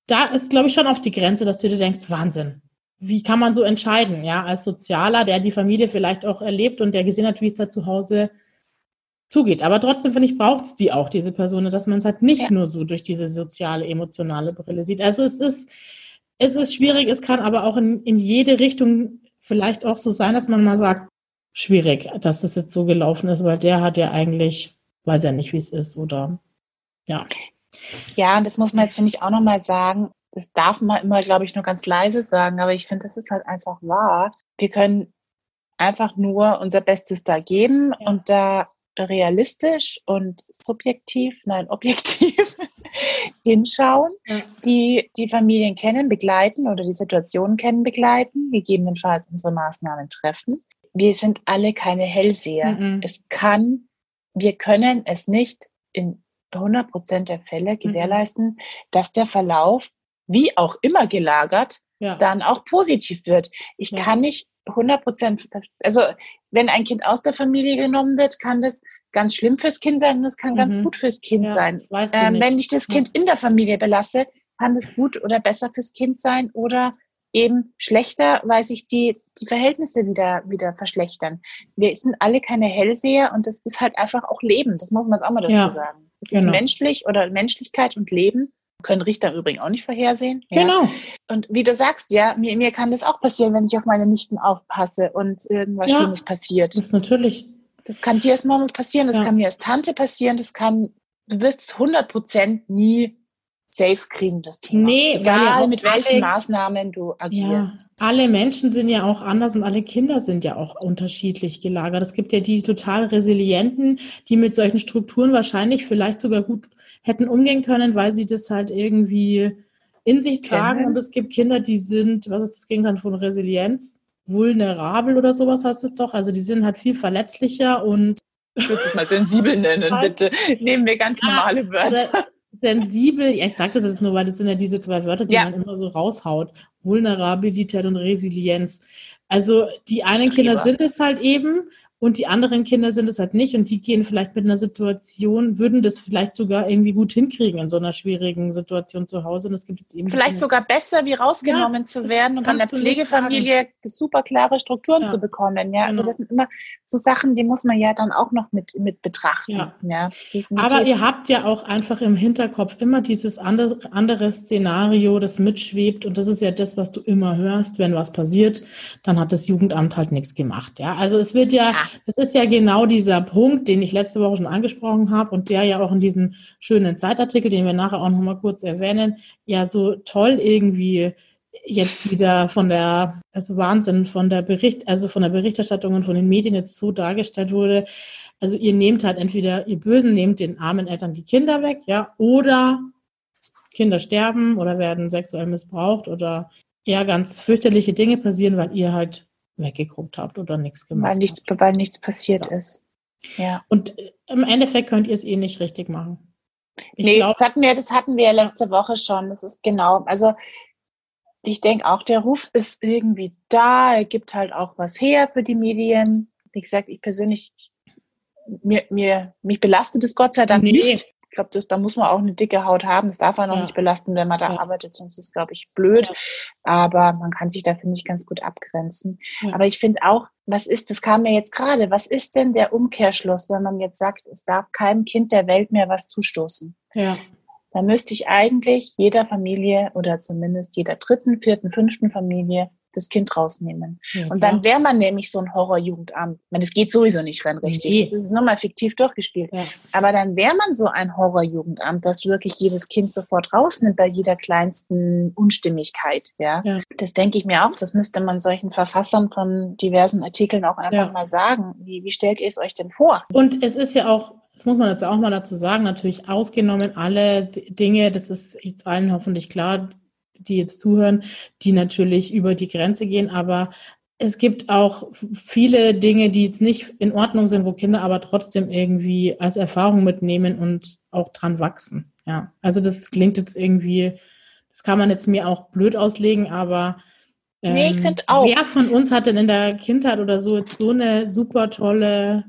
Da ist, glaube ich, schon auf die Grenze, dass du dir denkst, Wahnsinn. Wie kann man so entscheiden, ja, als Sozialer, der die Familie vielleicht auch erlebt und der gesehen hat, wie es da zu Hause zugeht. Aber trotzdem, finde ich, braucht es die auch, diese Person, dass man es halt nicht ja. nur so durch diese soziale, emotionale Brille sieht. Also es ist, es ist schwierig, es kann aber auch in, in jede Richtung vielleicht auch so sein, dass man mal sagt, schwierig, dass das jetzt so gelaufen ist, weil der hat ja eigentlich, weiß ja nicht, wie es ist oder ja. Ja, und das muss man jetzt, finde ich, auch nochmal sagen. das darf man immer, glaube ich, nur ganz leise sagen, aber ich finde, das ist halt einfach wahr. Wir können einfach nur unser Bestes da geben ja. und da realistisch und subjektiv, nein, objektiv hinschauen, ja. die die Familien kennen, begleiten oder die Situationen kennen, begleiten, gegebenenfalls unsere Maßnahmen treffen. Wir sind alle keine Hellseher. Mhm. Es kann, wir können es nicht in 100 Prozent der Fälle mhm. gewährleisten, mhm. dass der Verlauf, wie auch immer gelagert, ja. dann auch positiv wird. Ich ja. kann nicht 100 Prozent, also wenn ein Kind aus der Familie genommen wird, kann das ganz schlimm fürs Kind sein und es kann mhm. ganz gut fürs Kind ja, sein. Ähm, wenn ich das Kind in der Familie belasse, kann das gut oder besser fürs Kind sein oder eben schlechter, weil sich die, die Verhältnisse wieder, wieder verschlechtern. Wir sind alle keine Hellseher und das ist halt einfach auch Leben. Das muss man jetzt auch mal dazu ja, sagen. Das genau. ist menschlich oder Menschlichkeit und Leben können Richter übrigens auch nicht vorhersehen. Genau. Ja. Und wie du sagst, ja, mir, mir kann das auch passieren, wenn ich auf meine Nichten aufpasse und irgendwas ja, Schlimmes passiert. Das ist natürlich. Das kann dir als Mama passieren, das ja. kann mir als Tante passieren, das kann, du wirst es 100 Prozent nie safe kriegen, das Thema. Nee, Egal, mit welchen alle, Maßnahmen du agierst. Ja, alle Menschen sind ja auch anders und alle Kinder sind ja auch unterschiedlich gelagert. Es gibt ja die total resilienten, die mit solchen Strukturen wahrscheinlich vielleicht sogar gut hätten umgehen können, weil sie das halt irgendwie in sich tragen. Kennen. Und es gibt Kinder, die sind, was ist das Gegenteil von Resilienz? Vulnerabel oder sowas heißt es doch. Also die sind halt viel verletzlicher und ich würde es mal sensibel nennen, bitte. Nehmen wir ganz normale Wörter. Sensibel, ja, ich sage das jetzt nur, weil das sind ja diese zwei Wörter, die ja. man immer so raushaut. Vulnerabilität und Resilienz. Also die einen Kinder sind es halt eben und die anderen Kinder sind es halt nicht und die gehen vielleicht mit einer Situation, würden das vielleicht sogar irgendwie gut hinkriegen in so einer schwierigen Situation zu Hause. Und es gibt jetzt eben vielleicht sogar besser, wie rausgenommen ja, zu werden und von der Pflegefamilie super klare Strukturen ja. zu bekommen. Ja, also genau. also das sind immer so Sachen, die muss man ja dann auch noch mit, mit betrachten. Ja. ja Aber ihr habt ja auch einfach im Hinterkopf immer dieses andere, andere Szenario, das mitschwebt und das ist ja das, was du immer hörst, wenn was passiert, dann hat das Jugendamt halt nichts gemacht. Ja, also es wird ja das ist ja genau dieser Punkt, den ich letzte Woche schon angesprochen habe und der ja auch in diesem schönen Zeitartikel, den wir nachher auch nochmal kurz erwähnen, ja so toll irgendwie jetzt wieder von der, also Wahnsinn, von der Bericht, also von der Berichterstattung und von den Medien jetzt so dargestellt wurde. Also ihr nehmt halt entweder, ihr Bösen nehmt den armen Eltern die Kinder weg, ja, oder Kinder sterben oder werden sexuell missbraucht oder ja, ganz fürchterliche Dinge passieren, weil ihr halt weggeguckt habt oder nichts gemacht weil nichts, habt. Weil nichts passiert ja. ist. Ja. Und äh, im Endeffekt könnt ihr es eh nicht richtig machen. Ich nee, glaub, das hatten wir, das hatten wir ja letzte Woche schon. Das ist genau, also ich denke auch, der Ruf ist irgendwie da. Er gibt halt auch was her für die Medien. Wie gesagt, ich persönlich, mir, mir, mich belastet es Gott sei Dank nee. nicht. Ich glaube, da muss man auch eine dicke Haut haben. Das darf man auch ja. nicht belasten, wenn man da ja. arbeitet, sonst ist es, glaube ich, blöd. Ja. Aber man kann sich da, finde ich, ganz gut abgrenzen. Aber ich finde auch, was ist, das kam mir jetzt gerade, was ist denn der Umkehrschluss, wenn man jetzt sagt, es darf keinem Kind der Welt mehr was zustoßen? Ja. Dann müsste ich eigentlich jeder Familie oder zumindest jeder dritten, vierten, fünften Familie das Kind rausnehmen. Ja, und dann wäre man nämlich so ein Horrorjugendamt. Ich meine, das geht sowieso nicht rein richtig. Nee. Das ist nochmal fiktiv durchgespielt. Ja. Aber dann wäre man so ein Horrorjugendamt, das wirklich jedes Kind sofort rausnimmt bei jeder kleinsten Unstimmigkeit. Ja, ja. das denke ich mir auch. Das müsste man solchen Verfassern von diversen Artikeln auch einfach mal sagen. Wie, wie stellt ihr es euch denn vor? Und es ist ja auch das muss man jetzt auch mal dazu sagen, natürlich ausgenommen alle Dinge, das ist jetzt allen hoffentlich klar, die jetzt zuhören, die natürlich über die Grenze gehen, aber es gibt auch viele Dinge, die jetzt nicht in Ordnung sind, wo Kinder aber trotzdem irgendwie als Erfahrung mitnehmen und auch dran wachsen. Ja, also das klingt jetzt irgendwie, das kann man jetzt mir auch blöd auslegen, aber ähm, nee, ich ähm, finde auch. Wer von uns hat denn in der Kindheit oder so jetzt so eine super tolle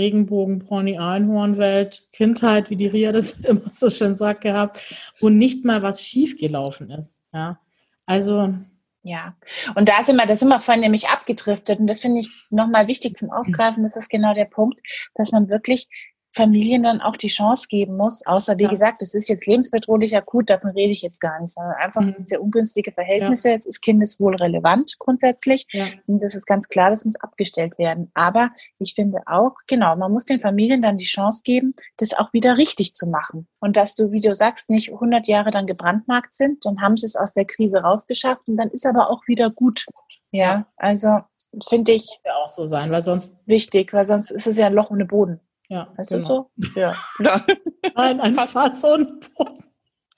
Regenbogen, Pony, Einhornwelt, Kindheit, wie die Ria das immer so schön sagt, gehabt, wo nicht mal was schiefgelaufen ist. Ja, also. Ja, und da sind wir, da sind wir vorhin nämlich abgedriftet und das finde ich nochmal wichtig zum Aufgreifen. Das ist genau der Punkt, dass man wirklich Familien dann auch die Chance geben muss, außer wie ja. gesagt, es ist jetzt lebensbedrohlich akut, davon rede ich jetzt gar nicht, sondern einfach mhm. sind sehr ungünstige Verhältnisse. Ja. Jetzt ist Kindeswohl relevant grundsätzlich. Ja. Und das ist ganz klar, das muss abgestellt werden. Aber ich finde auch, genau, man muss den Familien dann die Chance geben, das auch wieder richtig zu machen. Und dass du, wie du sagst, nicht 100 Jahre dann gebrandmarkt sind, dann haben sie es aus der Krise rausgeschafft und dann ist aber auch wieder gut. Ja, also finde ich. Ja auch so sein, weil sonst. Wichtig, weil sonst ist es ja ein Loch ohne Boden. Ja, heißt genau. das so? Ja. Nein, ein Fass ohne Boden.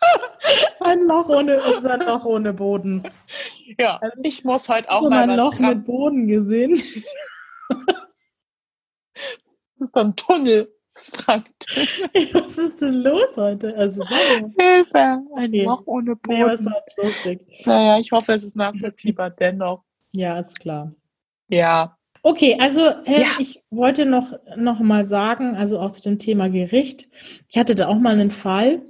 Ein Loch ohne, ist ein Loch ohne Boden. Ja, also, ich muss heute auch mal ein Loch mit Boden gesehen. Das ist ein Tunnel. Frank. Was ist denn los heute? Also, Hilfe, ein okay. Loch ohne Boden. Nee, was war lustig. Naja, ich hoffe, es ist nachvollziehbar dennoch. Ja, ist klar. Ja. Okay, also äh, ja. ich wollte noch, noch mal sagen, also auch zu dem Thema Gericht. Ich hatte da auch mal einen Fall,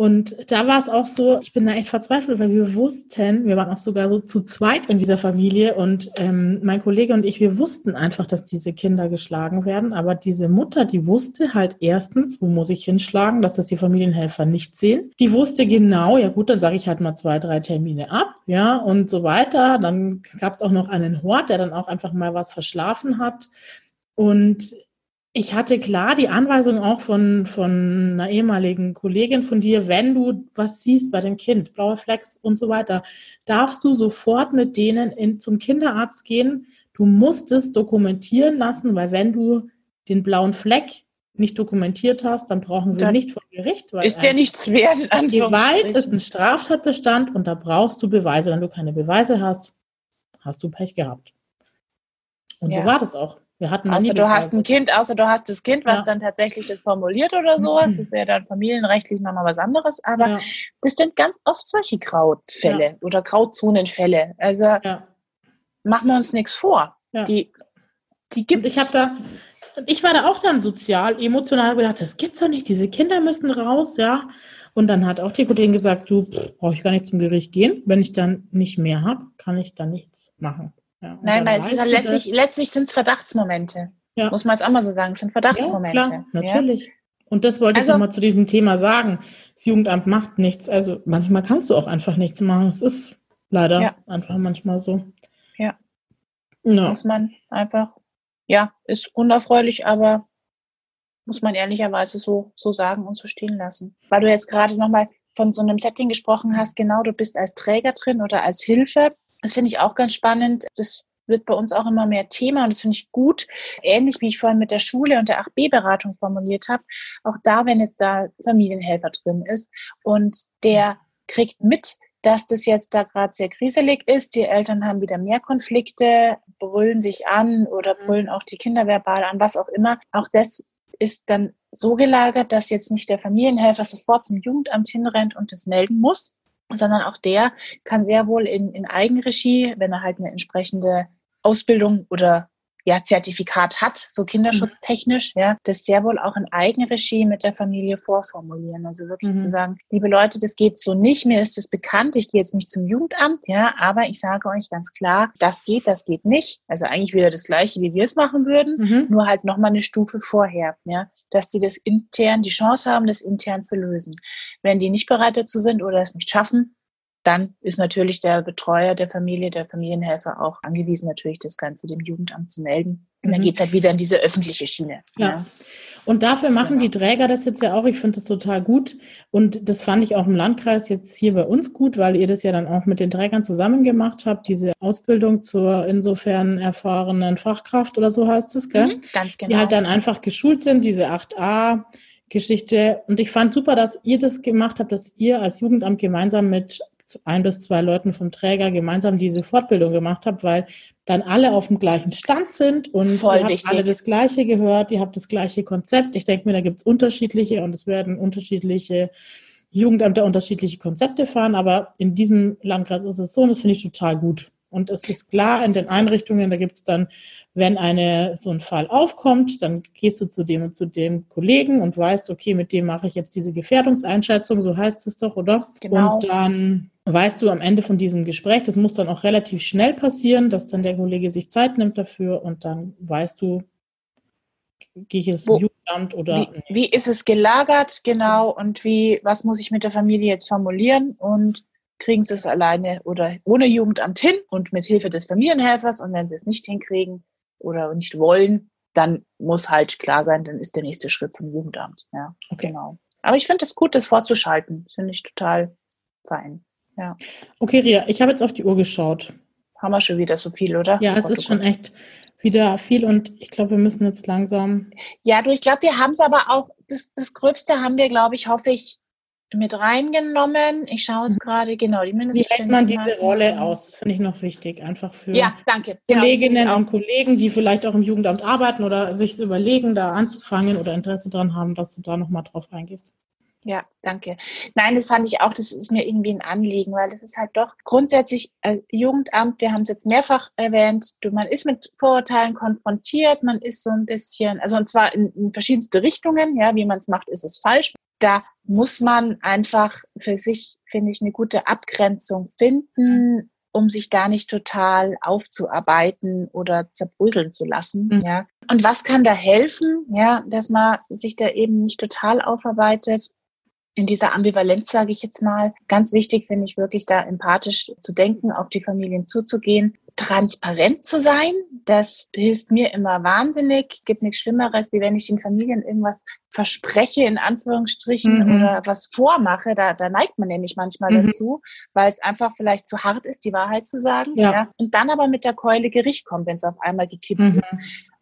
und da war es auch so, ich bin da echt verzweifelt, weil wir wussten, wir waren auch sogar so zu zweit in dieser Familie und ähm, mein Kollege und ich, wir wussten einfach, dass diese Kinder geschlagen werden. Aber diese Mutter, die wusste halt erstens, wo muss ich hinschlagen, dass das die Familienhelfer nicht sehen. Die wusste genau, ja gut, dann sage ich halt mal zwei, drei Termine ab, ja, und so weiter. Dann gab es auch noch einen Hort, der dann auch einfach mal was verschlafen hat. Und ich hatte klar die Anweisung auch von, von einer ehemaligen Kollegin von dir, wenn du was siehst bei dem Kind, blaue Flecks und so weiter, darfst du sofort mit denen in, zum Kinderarzt gehen. Du musst es dokumentieren lassen, weil wenn du den blauen Fleck nicht dokumentiert hast, dann brauchen wir dann nicht vor Gericht. Weil ist der nichts wert? Gewalt ist ein Straftatbestand und da brauchst du Beweise. Wenn du keine Beweise hast, hast du Pech gehabt. Und ja. so war das auch. Wir hatten außer du hast ein Kind, außer du hast das Kind, was ja. dann tatsächlich das formuliert oder sowas. Das wäre dann familienrechtlich nochmal was anderes. Aber ja. das sind ganz oft solche Graufälle ja. oder Grauzonenfälle. Also machen wir uns nichts vor. Die, die gibt es. Ich habe da, ich war da auch dann sozial, emotional gedacht, das gibt's doch nicht. Diese Kinder müssen raus, ja. Und dann hat auch die Kollegin gesagt, du brauche ich gar nicht zum Gericht gehen. Wenn ich dann nicht mehr habe, kann ich da nichts machen. Ja, Nein, weil es ist halt letztlich, letztlich sind es Verdachtsmomente. Ja. Muss man jetzt auch mal so sagen, es sind Verdachtsmomente. Ja, klar, natürlich. Und das wollte also, ich nochmal zu diesem Thema sagen. Das Jugendamt macht nichts. Also manchmal kannst du auch einfach nichts machen. Es ist leider einfach manchmal so. Ja. No. Muss man einfach, ja, ist unerfreulich, aber muss man ehrlicherweise so, so sagen und so stehen lassen. Weil du jetzt gerade nochmal von so einem Setting gesprochen hast, genau, du bist als Träger drin oder als Hilfe. Das finde ich auch ganz spannend. Das wird bei uns auch immer mehr Thema und das finde ich gut. Ähnlich wie ich vorhin mit der Schule und der 8b-Beratung formuliert habe, auch da, wenn jetzt da Familienhelfer drin ist und der kriegt mit, dass das jetzt da gerade sehr kriselig ist. Die Eltern haben wieder mehr Konflikte, brüllen sich an oder mhm. brüllen auch die Kinder verbal an, was auch immer. Auch das ist dann so gelagert, dass jetzt nicht der Familienhelfer sofort zum Jugendamt hinrennt und das melden muss, sondern auch der kann sehr wohl in, in Eigenregie, wenn er halt eine entsprechende Ausbildung oder ja, Zertifikat hat, so kinderschutztechnisch, mhm. ja, das sehr wohl auch in Eigenregie mit der Familie vorformulieren. Also wirklich mhm. zu sagen, liebe Leute, das geht so nicht, mir ist das bekannt, ich gehe jetzt nicht zum Jugendamt, ja, aber ich sage euch ganz klar, das geht, das geht nicht. Also eigentlich wieder das Gleiche, wie wir es machen würden, mhm. nur halt nochmal eine Stufe vorher, ja, dass die das intern, die Chance haben, das intern zu lösen. Wenn die nicht bereit dazu sind oder es nicht schaffen, dann ist natürlich der Betreuer der Familie, der Familienhelfer auch angewiesen, natürlich das Ganze dem Jugendamt zu melden. Und dann mhm. geht's halt wieder in diese öffentliche Schiene. Ja. ja. Und dafür machen genau. die Träger das jetzt ja auch. Ich finde das total gut. Und das fand ich auch im Landkreis jetzt hier bei uns gut, weil ihr das ja dann auch mit den Trägern zusammen gemacht habt, diese Ausbildung zur insofern erfahrenen Fachkraft oder so heißt es, gell? Mhm, ganz genau. Die halt dann einfach geschult sind, diese 8a. Geschichte. Und ich fand super, dass ihr das gemacht habt, dass ihr als Jugendamt gemeinsam mit ein bis zwei Leuten vom Träger gemeinsam diese Fortbildung gemacht habe, weil dann alle auf dem gleichen Stand sind und Voll ihr habt alle das Gleiche gehört, ihr habt das gleiche Konzept. Ich denke mir, da gibt es unterschiedliche und es werden unterschiedliche Jugendämter unterschiedliche Konzepte fahren, aber in diesem Landkreis ist es so und das finde ich total gut. Und es ist klar, in den Einrichtungen, da gibt es dann, wenn eine, so ein Fall aufkommt, dann gehst du zu dem und zu dem Kollegen und weißt, okay, mit dem mache ich jetzt diese Gefährdungseinschätzung, so heißt es doch, oder? Genau. Und dann weißt du am Ende von diesem Gespräch, das muss dann auch relativ schnell passieren, dass dann der Kollege sich Zeit nimmt dafür und dann weißt du, gehe ich zum Jugendamt Jugendamt oder. Wie, wie ist es gelagert, genau, und wie, was muss ich mit der Familie jetzt formulieren und kriegen sie es alleine oder ohne Jugendamt hin und mit Hilfe des Familienhelfers und wenn sie es nicht hinkriegen oder nicht wollen, dann muss halt klar sein, dann ist der nächste Schritt zum Jugendamt. Ja, okay. genau. Aber ich finde es gut, das vorzuschalten. Finde ich total fein. Ja. Okay, Ria, ich habe jetzt auf die Uhr geschaut. Haben wir schon wieder so viel, oder? Ja, es oh ist schon echt wieder viel und ich glaube, wir müssen jetzt langsam. Ja, du, ich glaube, wir haben es aber auch, das, das Gröbste haben wir, glaube ich, hoffe ich, mit reingenommen. Ich schaue jetzt mhm. gerade, genau, die Wie hält man diese Rolle aus? Das finde ich noch wichtig, einfach für ja, danke. Genau, Kolleginnen und Kollegen, die vielleicht auch im Jugendamt arbeiten oder sich überlegen, da anzufangen oder Interesse daran haben, dass du da nochmal drauf eingehst. Ja, danke. Nein, das fand ich auch, das ist mir irgendwie ein Anliegen, weil das ist halt doch grundsätzlich äh, Jugendamt, wir haben es jetzt mehrfach erwähnt, du, man ist mit Vorurteilen konfrontiert, man ist so ein bisschen, also und zwar in, in verschiedenste Richtungen, ja, wie man es macht, ist es falsch. Da muss man einfach für sich, finde ich, eine gute Abgrenzung finden, um sich da nicht total aufzuarbeiten oder zerbröseln zu lassen. Mhm. Ja. Und was kann da helfen? Ja, dass man sich da eben nicht total aufarbeitet, in dieser Ambivalenz, sage ich jetzt mal. Ganz wichtig finde ich wirklich, da empathisch zu denken, auf die Familien zuzugehen, transparent zu sein. Das hilft mir immer wahnsinnig. Es gibt nichts Schlimmeres, wie wenn ich den Familien irgendwas verspreche, in Anführungsstrichen, mhm. oder was vormache. Da, da neigt man nämlich manchmal mhm. dazu, weil es einfach vielleicht zu hart ist, die Wahrheit zu sagen. Ja. ja. Und dann aber mit der Keule Gericht kommt, wenn es auf einmal gekippt mhm. ist.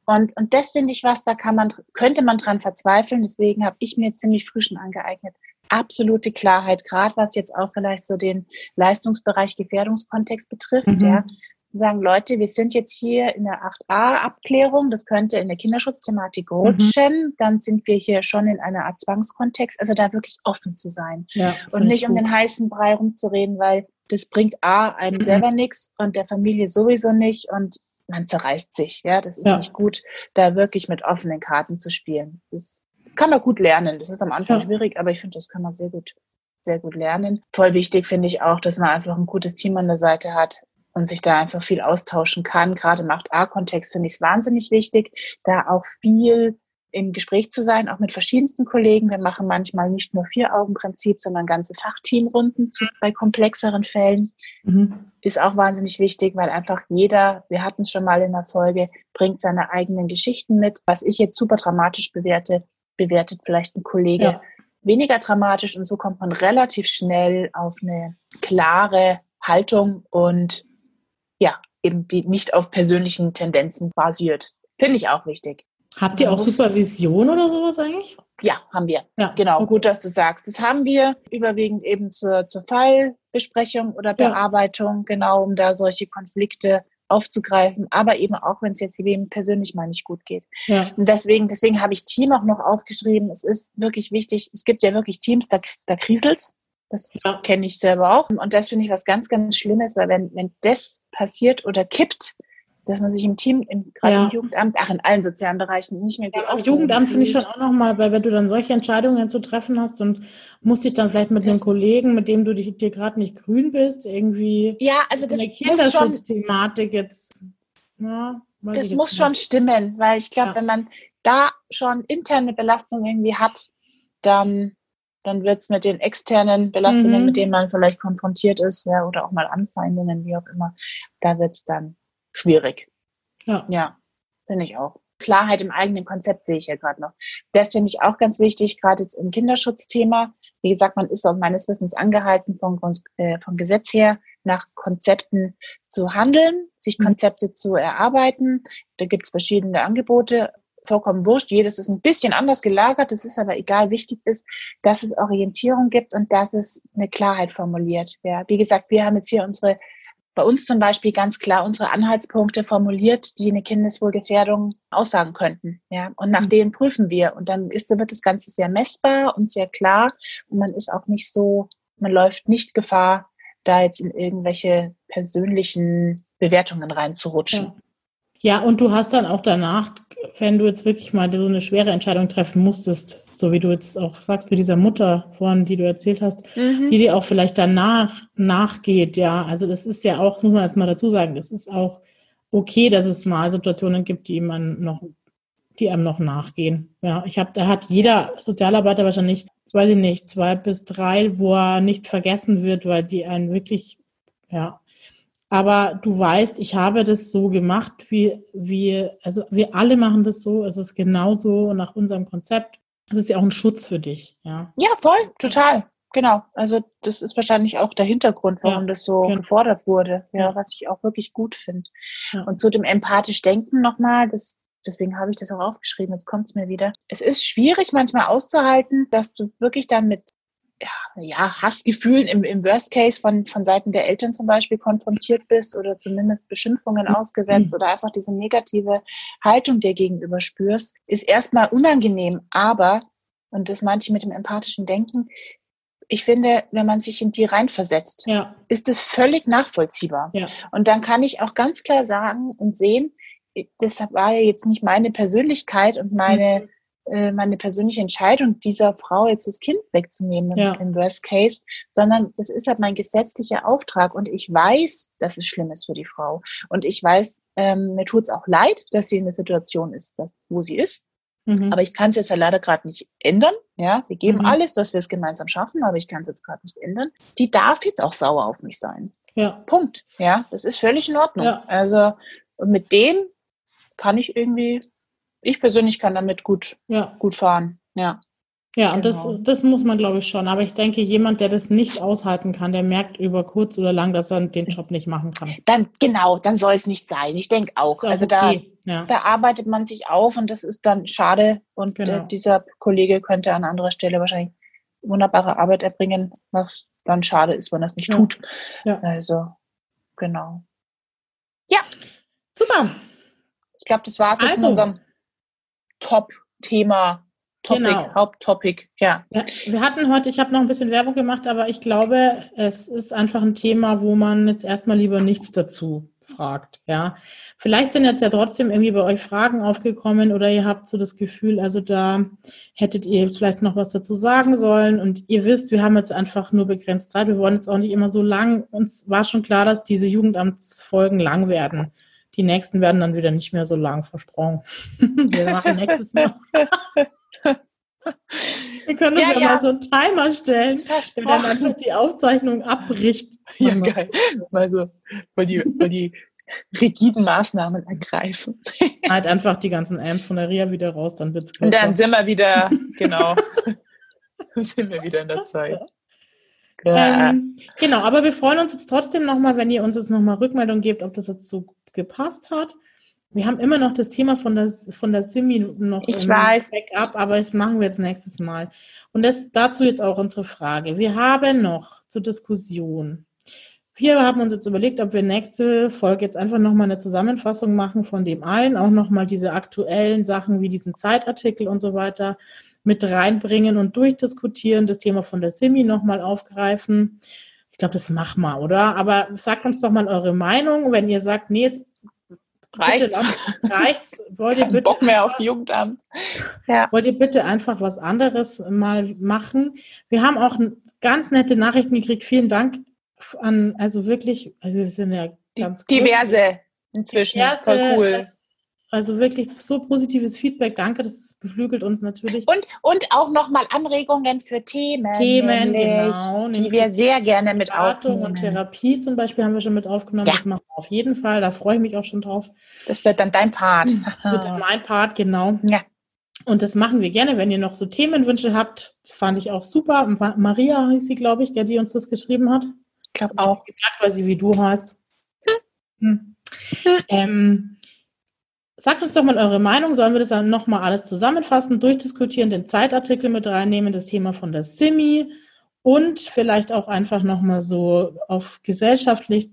Und, und das finde ich was, da kann man, könnte man dran verzweifeln. Deswegen habe ich mir ziemlich früh schon angeeignet, absolute Klarheit, gerade was jetzt auch vielleicht so den Leistungsbereich Gefährdungskontext betrifft, mhm. ja. Sagen Leute, wir sind jetzt hier in der 8a-Abklärung, das könnte in der Kinderschutzthematik mhm. rutschen, mhm. dann sind wir hier schon in einer Art Zwangskontext, also da wirklich offen zu sein ja, und nicht um den heißen Brei rumzureden, weil das bringt A, einem mhm. selber nichts und der Familie sowieso nicht und man zerreißt sich, ja, das ist ja. nicht gut, da wirklich mit offenen Karten zu spielen. Das das kann man gut lernen. Das ist am Anfang ja. schwierig, aber ich finde, das kann man sehr gut, sehr gut lernen. Voll wichtig finde ich auch, dass man einfach ein gutes Team an der Seite hat und sich da einfach viel austauschen kann. Gerade im 8a-Kontext finde ich es wahnsinnig wichtig, da auch viel im Gespräch zu sein, auch mit verschiedensten Kollegen. Wir machen manchmal nicht nur Vier-Augen-Prinzip, sondern ganze Fachteamrunden bei komplexeren Fällen. Mhm. Ist auch wahnsinnig wichtig, weil einfach jeder, wir hatten es schon mal in der Folge, bringt seine eigenen Geschichten mit. Was ich jetzt super dramatisch bewerte, bewertet vielleicht ein Kollege ja. weniger dramatisch und so kommt man relativ schnell auf eine klare Haltung und ja, eben die nicht auf persönlichen Tendenzen basiert. Finde ich auch wichtig. Habt ihr auch Supervision oder sowas eigentlich? Ja, haben wir. Ja, genau, okay. gut, dass du sagst. Das haben wir überwiegend eben zur, zur Fallbesprechung oder Bearbeitung, ja. genau, um da solche Konflikte aufzugreifen, aber eben auch, wenn es jetzt wem persönlich mal nicht gut geht. Ja. Und deswegen, deswegen habe ich Team auch noch aufgeschrieben. Es ist wirklich wichtig. Es gibt ja wirklich Teams, da, da kriselt's. Das ja. kenne ich selber auch. Und das finde ich was ganz, ganz Schlimmes, weil wenn, wenn das passiert oder kippt, dass man sich im Team, im, gerade ja. im Jugendamt, ach in allen sozialen Bereichen nicht mehr ja, Im Jugendamt finde ich schon auch nochmal, weil wenn du dann solche Entscheidungen zu treffen hast und musst dich dann vielleicht mit das einem Kollegen, mit dem du dich, dir gerade nicht grün bist, irgendwie ja, also das eine Kinderschutzthematik jetzt. Ja, das muss schon stimmen, weil ich glaube, ja. wenn man da schon interne Belastung irgendwie hat, dann dann wird es mit den externen Belastungen, mhm. mit denen man vielleicht konfrontiert ist, ja, oder auch mal Anfeindungen, wie auch immer, da wird es dann schwierig. Ja. Ja, finde ich auch. Klarheit im eigenen Konzept sehe ich ja gerade noch. Das finde ich auch ganz wichtig, gerade jetzt im Kinderschutzthema. Wie gesagt, man ist auch meines Wissens angehalten, vom, äh, vom Gesetz her nach Konzepten zu handeln, sich mhm. Konzepte zu erarbeiten. Da gibt es verschiedene Angebote, vollkommen wurscht. Jedes ist ein bisschen anders gelagert. Das ist aber egal. Wichtig ist, dass es Orientierung gibt und dass es eine Klarheit formuliert. Ja, wie gesagt, wir haben jetzt hier unsere bei uns zum Beispiel ganz klar unsere Anhaltspunkte formuliert, die eine Kindeswohlgefährdung aussagen könnten. Ja, und nach mhm. denen prüfen wir. Und dann ist, wird das Ganze sehr messbar und sehr klar. Und man ist auch nicht so, man läuft nicht Gefahr, da jetzt in irgendwelche persönlichen Bewertungen reinzurutschen. Ja. Und du hast dann auch danach, wenn du jetzt wirklich mal so eine schwere Entscheidung treffen musstest, so wie du jetzt auch sagst, mit dieser Mutter vorhin, die du erzählt hast, mhm. die dir auch vielleicht danach nachgeht, ja. Also das ist ja auch, muss man jetzt mal dazu sagen, das ist auch okay, dass es mal Situationen gibt, die man noch die einem noch nachgehen. Ja, ich habe, da hat jeder Sozialarbeiter wahrscheinlich, weiß ich nicht, zwei bis drei, wo er nicht vergessen wird, weil die einen wirklich, ja. Aber du weißt, ich habe das so gemacht, wie, wie, also wir alle machen das so, es ist genauso nach unserem Konzept. Das ist ja auch ein Schutz für dich, ja. Ja, voll, total. Genau. Also das ist wahrscheinlich auch der Hintergrund, warum ja, das so genau. gefordert wurde, ja, ja, was ich auch wirklich gut finde. Ja. Und zu dem empathisch Denken nochmal, das deswegen habe ich das auch aufgeschrieben, jetzt kommt es mir wieder. Es ist schwierig manchmal auszuhalten, dass du wirklich dann mit ja, Hassgefühlen im, im Worst Case von, von Seiten der Eltern zum Beispiel konfrontiert bist oder zumindest Beschimpfungen ausgesetzt oder einfach diese negative Haltung dir gegenüber spürst, ist erstmal unangenehm, aber, und das meinte ich mit dem empathischen Denken, ich finde, wenn man sich in die reinversetzt, ja. ist es völlig nachvollziehbar. Ja. Und dann kann ich auch ganz klar sagen und sehen, das war ja jetzt nicht meine Persönlichkeit und meine, mhm äh, meine persönliche Entscheidung, dieser Frau jetzt das Kind wegzunehmen ja. im, Worst Case, sondern das ist halt mein gesetzlicher Auftrag und ich weiß, dass es schlimm ist für die Frau und ich weiß, ähm, mir tut es auch leid, dass sie in der Situation ist, dass, wo sie ist. Mhm. Aber ich kann es jetzt ja leider gerade nicht ändern. Ja, wir geben mhm. alles, dass wir es gemeinsam schaffen, aber ich kann es jetzt gerade nicht ändern. Die darf jetzt auch sauer auf mich sein. Ja. Punkt. Ja, das ist völlig in Ordnung. Ja. Also mit dem kann ich irgendwie ich persönlich kann damit gut, ja. gut fahren. Ja. Ja, genau. und das, genau. das muss man, glaube ich, schon. Aber ich denke, jemand, der das nicht aushalten kann, der merkt über kurz oder lang, dass er den Job nicht machen kann. Dann, genau, dann soll es nicht sein. Ich denke auch. auch. Also okay. da, ja. da arbeitet man sich auf und das ist dann schade. Und äh, genau. äh, dieser Kollege könnte an anderer Stelle wahrscheinlich wunderbare Arbeit erbringen, was dann schade ist, wenn er es nicht ja. tut. Ja. Also, genau. Ja. Super. Ich glaube, das war es also. in unserem Top-Thema, Topic, genau. Haupttopic, ja. ja. Wir hatten heute, ich habe noch ein bisschen Werbung gemacht, aber ich glaube, es ist einfach ein Thema, wo man jetzt erstmal lieber nichts dazu fragt, ja. Vielleicht sind jetzt ja trotzdem irgendwie bei euch Fragen aufgekommen oder ihr habt so das Gefühl, also da hättet ihr vielleicht noch was dazu sagen sollen und ihr wisst, wir haben jetzt einfach nur begrenzt Zeit, wir wollen jetzt auch nicht immer so lang. Uns war schon klar, dass diese Jugendamtsfolgen lang werden. Die nächsten werden dann wieder nicht mehr so lang versprochen. Wir machen nächstes Mal. Wir können uns ja, ja, ja, mal so einen Timer stellen, der dann einfach die Aufzeichnung abbricht. Ja, geil. Mal so, weil die, weil die rigiden Maßnahmen ergreifen. halt einfach die ganzen Amps von der Ria wieder raus, dann wird's kürzer. Und dann sind wir wieder, genau, sind wir wieder in der Zeit. Ja. Ähm, genau, aber wir freuen uns jetzt trotzdem nochmal, wenn ihr uns jetzt nochmal Rückmeldung gebt, ob das jetzt so gepasst hat. Wir haben immer noch das Thema von der, von der Simi noch ich im weiß. Backup, aber das machen wir jetzt nächstes Mal. Und das, dazu jetzt auch unsere Frage. Wir haben noch zur Diskussion. Wir haben uns jetzt überlegt, ob wir nächste Folge jetzt einfach nochmal eine Zusammenfassung machen von dem allen, auch nochmal diese aktuellen Sachen wie diesen Zeitartikel und so weiter mit reinbringen und durchdiskutieren, das Thema von der Simi nochmal aufgreifen. Ich glaube, das machen wir, oder? Aber sagt uns doch mal eure Meinung, wenn ihr sagt, nee, jetzt reicht's. Bitte, reicht's. Wollt ihr bitte Bock mehr auf Jugendamt. Ja. Wollt ihr bitte einfach was anderes mal machen? Wir haben auch ganz nette Nachrichten gekriegt. Vielen Dank an, also wirklich, also wir sind ja ganz diverse inzwischen. Diverse, Voll cool. Also wirklich so positives Feedback. Danke, das beflügelt uns natürlich. Und, und auch nochmal Anregungen für Themen. Themen, genau. Die wir sehr gerne mit aufnehmen. und Therapie zum Beispiel haben wir schon mit aufgenommen. Ja. Das machen wir auf jeden Fall. Da freue ich mich auch schon drauf. Das wird dann dein Part. Das wird dann mein Part, genau. Ja. Und das machen wir gerne, wenn ihr noch so Themenwünsche habt. Das fand ich auch super. Maria hieß sie, glaube ich, der die uns das geschrieben hat. Ich glaube auch. Gedacht, weil sie wie du heißt. Hm. Hm. Hm. Ähm, Sagt uns doch mal eure Meinung. Sollen wir das dann nochmal alles zusammenfassen, durchdiskutieren, den Zeitartikel mit reinnehmen, das Thema von der Simi und vielleicht auch einfach nochmal so auf gesellschaftlich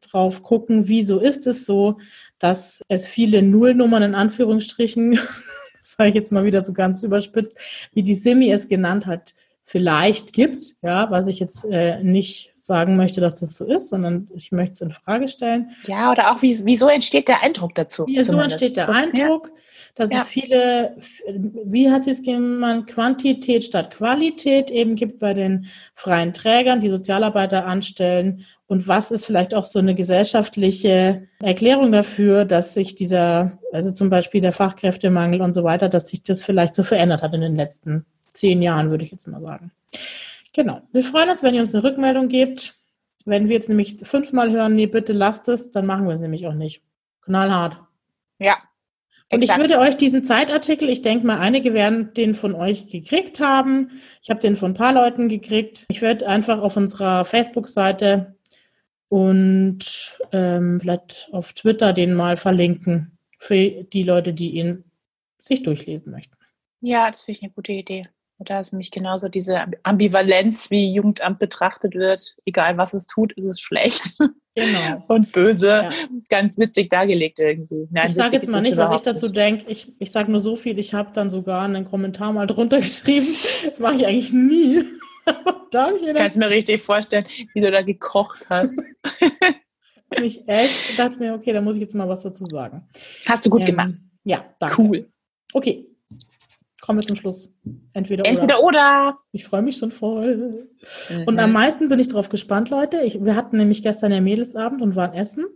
drauf gucken, wieso ist es so, dass es viele Nullnummern in Anführungsstrichen, sage ich jetzt mal wieder so ganz überspitzt, wie die Simi es genannt hat, vielleicht gibt, ja, was ich jetzt äh, nicht sagen möchte, dass das so ist, sondern ich möchte es in Frage stellen. Ja, oder auch, wie, wieso entsteht der Eindruck dazu? Wieso entsteht der Eindruck? Ja. dass ja. es viele, wie hat sie es genannt, Quantität statt Qualität eben gibt bei den freien Trägern, die Sozialarbeiter anstellen. Und was ist vielleicht auch so eine gesellschaftliche Erklärung dafür, dass sich dieser, also zum Beispiel der Fachkräftemangel und so weiter, dass sich das vielleicht so verändert hat in den letzten zehn Jahren, würde ich jetzt mal sagen. Genau. Wir freuen uns, wenn ihr uns eine Rückmeldung gebt. Wenn wir jetzt nämlich fünfmal hören, nee, bitte lasst es, dann machen wir es nämlich auch nicht. Knallhart. Ja. Und ich würde euch diesen Zeitartikel, ich denke mal, einige werden den von euch gekriegt haben. Ich habe den von ein paar Leuten gekriegt. Ich werde einfach auf unserer Facebook-Seite und ähm, vielleicht auf Twitter den mal verlinken für die Leute, die ihn sich durchlesen möchten. Ja, das finde ich eine gute Idee. Da ist nämlich genauso diese Ambivalenz, wie Jugendamt betrachtet wird. Egal was es tut, ist es schlecht. Genau. Und böse. Ja. Ganz witzig dargelegt irgendwie. Nein, ich sage jetzt mal nicht, was ich dazu denke. Ich, ich sage nur so viel, ich habe dann sogar einen Kommentar mal drunter geschrieben. Das mache ich eigentlich nie. da ich Kannst mir richtig vorstellen, wie du da gekocht hast. ich echt dachte mir, okay, da muss ich jetzt mal was dazu sagen. Hast du gut ähm, gemacht. Ja, danke. Cool. Okay, kommen wir zum Schluss. Entweder, Entweder oder. oder. Ich freue mich schon voll. Mhm. Und am meisten bin ich drauf gespannt, Leute. Ich, wir hatten nämlich gestern ja Mädelsabend und waren essen.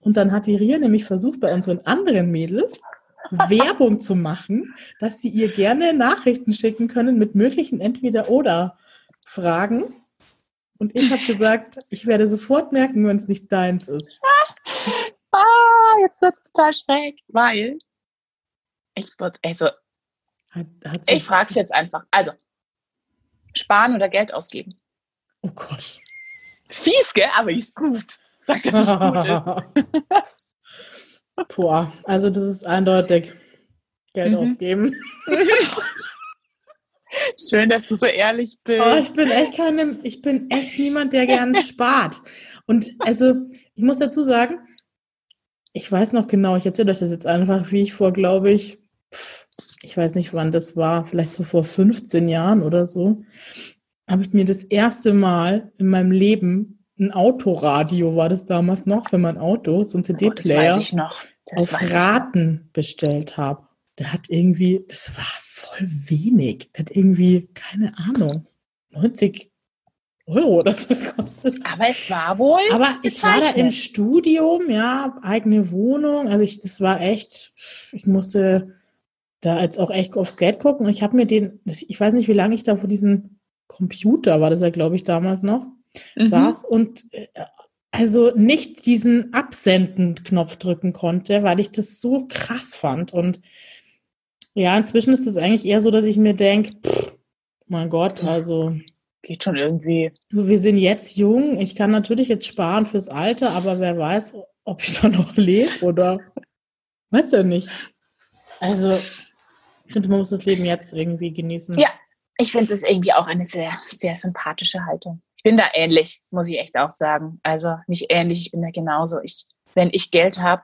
Und dann hat die Ria nämlich versucht, bei unseren anderen Mädels Werbung zu machen, dass sie ihr gerne Nachrichten schicken können mit möglichen Entweder-Oder-Fragen. Und ich habe gesagt, ich werde sofort merken, wenn es nicht deins ist. ah, jetzt wird es total schräg, weil ich würde, also hat, hat ich frage es jetzt einfach. Also, sparen oder Geld ausgeben? Oh Gott. Ist fies, gell? Aber ist gut. Sagt, dass es gut ist. Boah, also das ist eindeutig. Geld mhm. ausgeben. Schön, dass du so ehrlich bist. Oh, ich bin echt keine, ich bin echt niemand, der gerne spart. Und also, ich muss dazu sagen, ich weiß noch genau, ich erzähle euch das jetzt einfach, wie ich vor, glaube ich, ich weiß nicht, wann das war, vielleicht so vor 15 Jahren oder so, habe ich mir das erste Mal in meinem Leben ein Autoradio, war das damals noch für mein Auto, so ein CD-Player, oh, auf Raten bestellt habe. Der hat irgendwie, das war voll wenig. Der hat irgendwie, keine Ahnung, 90 Euro oder so gekostet. Aber es war wohl. Aber ich war da im Studium, ja, eigene Wohnung. Also ich, das war echt, ich musste da jetzt auch echt aufs Geld gucken. Und ich habe mir den, ich weiß nicht, wie lange ich da vor diesem Computer, war das ja, glaube ich, damals noch, mhm. saß und äh, also nicht diesen Absenden-Knopf drücken konnte, weil ich das so krass fand. Und ja, inzwischen ist es eigentlich eher so, dass ich mir denke, mein Gott, also. Geht schon irgendwie. Wir sind jetzt jung. Ich kann natürlich jetzt sparen fürs Alter, aber wer weiß, ob ich da noch lebe oder. Weißt du nicht. Also, ich finde, man muss das Leben jetzt irgendwie genießen. Ja, ich finde das irgendwie auch eine sehr, sehr sympathische Haltung. Ich bin da ähnlich, muss ich echt auch sagen. Also nicht ähnlich, ich bin da genauso. Ich, wenn ich Geld habe,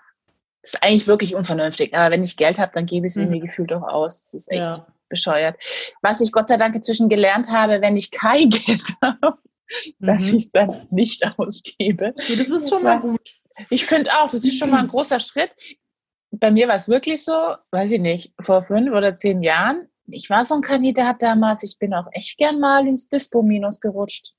ist eigentlich wirklich unvernünftig. Aber wenn ich Geld habe, dann gebe ich es mhm. irgendwie gefühlt auch aus. Das ist echt ja. bescheuert. Was ich Gott sei Dank inzwischen gelernt habe, wenn ich kein Geld habe, mhm. dass ich es dann nicht ausgebe. das ist schon mal gut. Ich finde auch, das ist schon mal ein großer Schritt bei mir war es wirklich so, weiß ich nicht, vor fünf oder zehn Jahren. Ich war so ein Kandidat damals, ich bin auch echt gern mal ins Dispo-Minus gerutscht.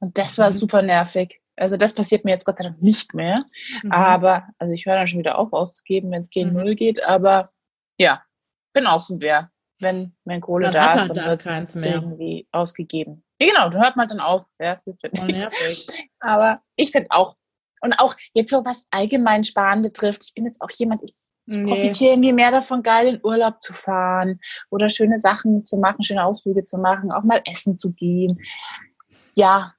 Und das war mhm. super nervig. Also das passiert mir jetzt Gott sei Dank nicht mehr. Mhm. Aber, also ich höre dann schon wieder auf auszugeben, wenn es gegen mhm. Null geht. Aber ja, bin auch so wer. Wenn mein Kohle dann da ist, halt dann wird es irgendwie ausgegeben. Ja, genau, du hört mal dann auf. Ja, es wird nervig. Aber ich finde auch, und auch jetzt so was allgemein Sparen betrifft, ich bin jetzt auch jemand, ich nee. profitiere irgendwie mehr davon, geil in Urlaub zu fahren oder schöne Sachen zu machen, schöne Ausflüge zu machen, auch mal essen zu gehen. Ja.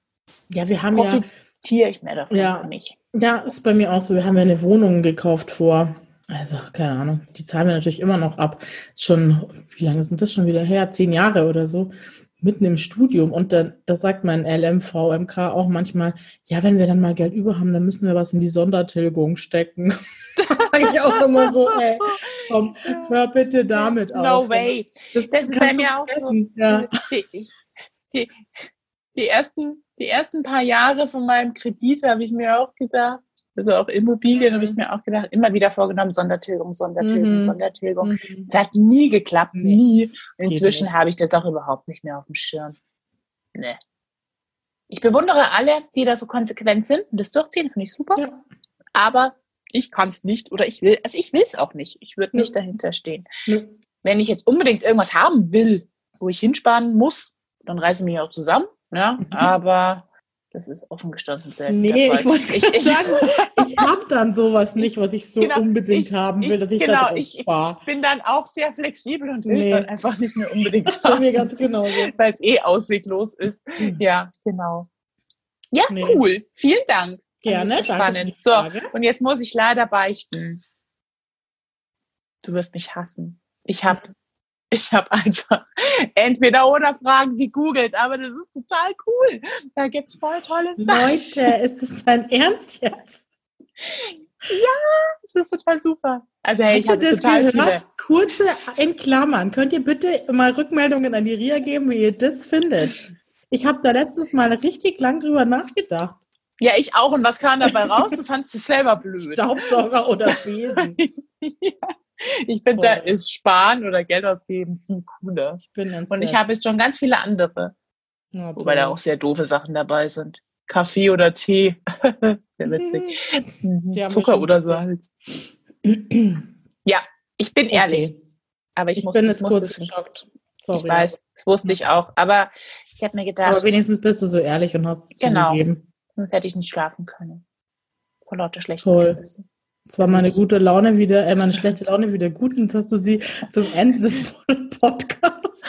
Ja, wir haben profitiere ja. Profitiere ich mehr davon ja, für mich. Ja, ist bei mir auch so. Wir haben ja eine Wohnung gekauft vor, also keine Ahnung, die zahlen wir natürlich immer noch ab. Schon, wie lange sind das schon wieder her? Zehn Jahre oder so mitten im Studium und dann, das sagt mein LMV, MK auch manchmal, ja, wenn wir dann mal Geld über haben, dann müssen wir was in die Sondertilgung stecken. sage ich auch immer so, ey, komm, hör bitte damit auf. No way. Das, das ist bei mir auch so. Ja. Die, die, die, ersten, die ersten paar Jahre von meinem Kredit habe ich mir auch gedacht, Also auch Immobilien habe ich mir auch gedacht, immer wieder vorgenommen, Sondertilgung, Sondertilgung, Mhm. Sondertilgung. Mhm. Es hat nie geklappt, nie. Und inzwischen habe ich das auch überhaupt nicht mehr auf dem Schirm. Nee. Ich bewundere alle, die da so konsequent sind und das durchziehen, finde ich super. Ja. Aber ich kann es nicht oder ich will, also ich will es auch nicht. Ich würde Ja. nicht dahinter stehen. Nö. Wenn ich jetzt unbedingt irgendwas haben will, wo ich hinsparen muss, dann reiße ich mich auch zusammen. Ja, Mhm. aber das ist offen gestanden selten. Nee, ich wollte ich, ich, sagen, ich habe dann sowas nicht, was ich so Genau, unbedingt ich- haben will, dass ich genau, da ich- bin dann auch sehr flexibel und will es Nee. dann einfach nicht mehr unbedingt Bei mir haben, ganz genauso. weil es eh ausweglos ist. Mhm. Ja, genau. Ja, Nee. cool. Vielen Dank. Gerne, spannend. So, und jetzt muss ich leider beichten. Du wirst mich hassen. Ich habe ich hab einfach entweder oder Fragen gegoogelt, aber das ist total cool. Da gibt's voll tolle Sachen. Leute, ist das dein Ernst jetzt? Das ist total super. Also hey, ich habe total gehört? viele. Kurze in Klammern. Könnt ihr bitte mal Rückmeldungen an die Ria geben, wie ihr das findet? Ich habe da letztes Mal richtig lang drüber nachgedacht. Ja, ich auch. Und was kam dabei raus? Du fandst es selber blöd. Staubsauger oder Besen. ja. Ich finde, da ist Sparen oder Geld ausgeben viel cooler. Ich bin entsetzt. Und ich habe jetzt schon ganz viele andere, Ja, wobei da auch sehr doofe Sachen dabei sind. Kaffee oder Tee. sehr witzig. Mhm. Zucker oder. Salz. Ich bin ehrlich, aber ich, Ich muss, bin jetzt muss kurz geschockt. Ich Sorry. weiß, das wusste ich auch. Aber ich habe mir gedacht, Aber wenigstens bist du so ehrlich und hast es Genau. zugegeben. Sonst hätte ich nicht schlafen können. Vor lauter schlechten Toll. Kenntnissen. Es war meine gute Laune wieder, äh, meine schlechte Laune wieder gut und jetzt hast du sie zum Ende des Podcasts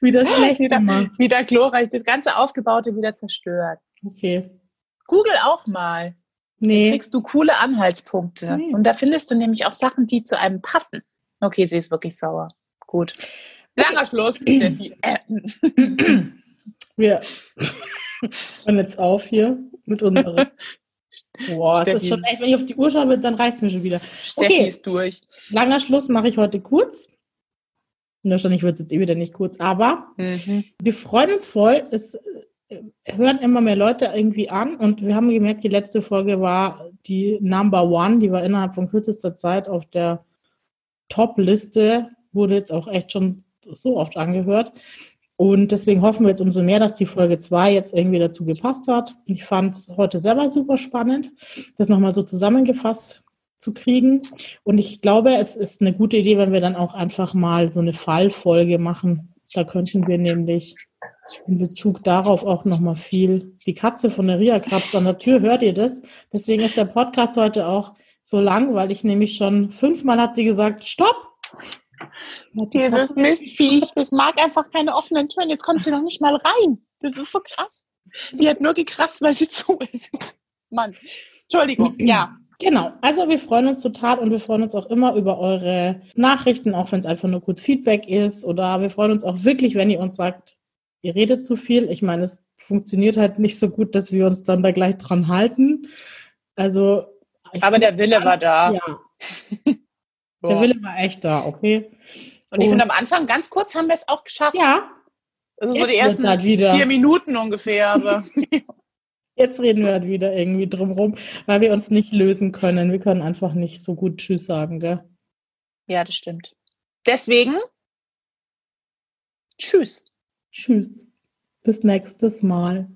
wieder schlecht Wieder, gemacht. wieder glorreich, das ganze Aufgebaute wieder zerstört. Okay. Google auch mal. Nee. kriegst du coole Anhaltspunkte. Nee. Und da findest du nämlich auch Sachen, die zu einem passen. Okay, sie ist wirklich sauer. Gut. Langer Schluss, Steffi. Wir hören jetzt auf hier mit unserer. Boah, es ist Steffi. schon echt, wenn ich auf die Uhr schaue, dann reicht es mir schon wieder. Steffi Okay. ist durch. Langer Schluss mache ich heute kurz. Und Wahrscheinlich wird es jetzt eh wieder nicht kurz, aber Mhm. wir freuen uns voll. Es äh, hören immer mehr Leute irgendwie an und wir haben gemerkt, die letzte Folge war die Number One, die war innerhalb von kürzester Zeit auf der Top-Liste, wurde jetzt auch echt schon so oft angehört. Und deswegen hoffen wir jetzt umso mehr, dass die Folge 2 jetzt irgendwie dazu gepasst hat. Ich fand es heute selber super spannend, das nochmal so zusammengefasst zu kriegen. Und ich glaube, es ist eine gute Idee, wenn wir dann auch einfach mal so eine Fallfolge machen. Da könnten wir nämlich in Bezug darauf auch nochmal viel. Die Katze von der Ria kratzt an der Tür, hört ihr das? Deswegen ist der Podcast heute auch so lang, weil ich nämlich schon fünfmal hat sie gesagt, stopp! Dieses Mistviech, das mag einfach keine offenen Türen. Jetzt kommt sie noch nicht mal rein. Das ist so krass. Die hat nur gekratzt, weil sie zu ist. Mann. Entschuldigung. Ja. Genau, also wir freuen uns total und wir freuen uns auch immer über eure Nachrichten, auch wenn es einfach nur kurz Feedback ist. Oder wir freuen uns auch wirklich, wenn ihr uns sagt, ihr redet zu viel. Ich meine, es funktioniert halt nicht so gut, dass wir uns dann da gleich dran halten. Also. Aber der Wille war da. Ja, der Wille war echt da, okay. Und ich finde, am Anfang, ganz kurz, haben wir es auch geschafft. Ja, Also so die ersten halt vier Minuten ungefähr. Aber Jetzt reden wir halt wieder irgendwie drum rum, weil wir uns nicht lösen können. Wir können einfach nicht so gut Tschüss sagen, gell? ja, das stimmt. Deswegen, tschüss. Tschüss. Bis nächstes Mal.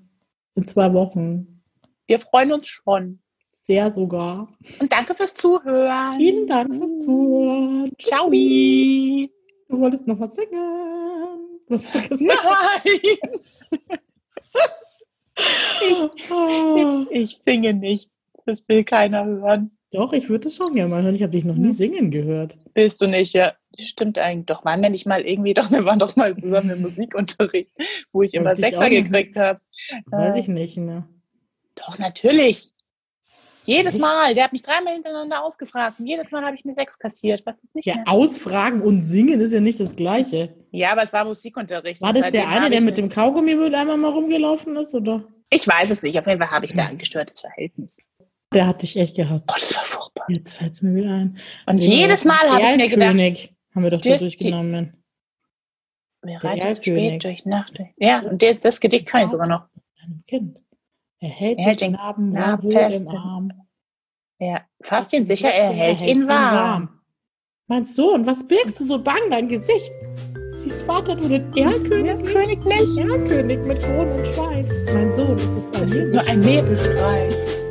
In zwei Wochen. Wir freuen uns schon. Sehr sogar. Und danke fürs Zuhören. Vielen Dank fürs Zuhören. Ciao. Tschüssi. Du wolltest noch was singen. Du hast vergessen. Nein, Ah. ich, ich singe nicht. Das will keiner hören. Doch, ich würde es schon gerne mal hören. Ich habe dich noch nie singen gehört. Willst du nicht, ja. Das stimmt eigentlich. Doch, waren wir nicht mal irgendwie, doch, wir waren doch mal zusammen im Musikunterricht, wo ich immer ich Sechser gekriegt habe. Weiß Äh, ich nicht mehr. Doch, natürlich. Jedes? Mal. Der hat mich dreimal hintereinander ausgefragt. Und jedes Mal habe ich eine Sechs kassiert. Was ist nicht Ja, mehr? ausfragen und singen ist ja nicht das Gleiche. Ja, aber es war Musikunterricht. War Und das der eine, der mit dem Kaugummimüll einmal mal rumgelaufen ist, oder? Ich weiß es nicht. Auf jeden Fall habe ich da ein gestörtes Verhältnis. Der hat dich echt gehasst. Oh, das war furchtbar. Jetzt fällt es mir wieder ein. Und Genau. jedes Mal habe ich mir gedacht, Erlkönig haben wir doch da durchgenommen. wir reiten spät durch Nacht. Ja, und das, das Gedicht kann ich sogar noch. Ein Kind. Er hält, Er hält den Knaben wohl fest im Arm. Ja, Faszien sicher, er hält ihn warm. Mein Sohn, was birgst du so bang dein Gesicht? Siehst Vater, du den Erlkönig? König nicht. Erlkönig mit Kron und Schweif. Mein Sohn, ist es Das ist nur ein Nebelstreif.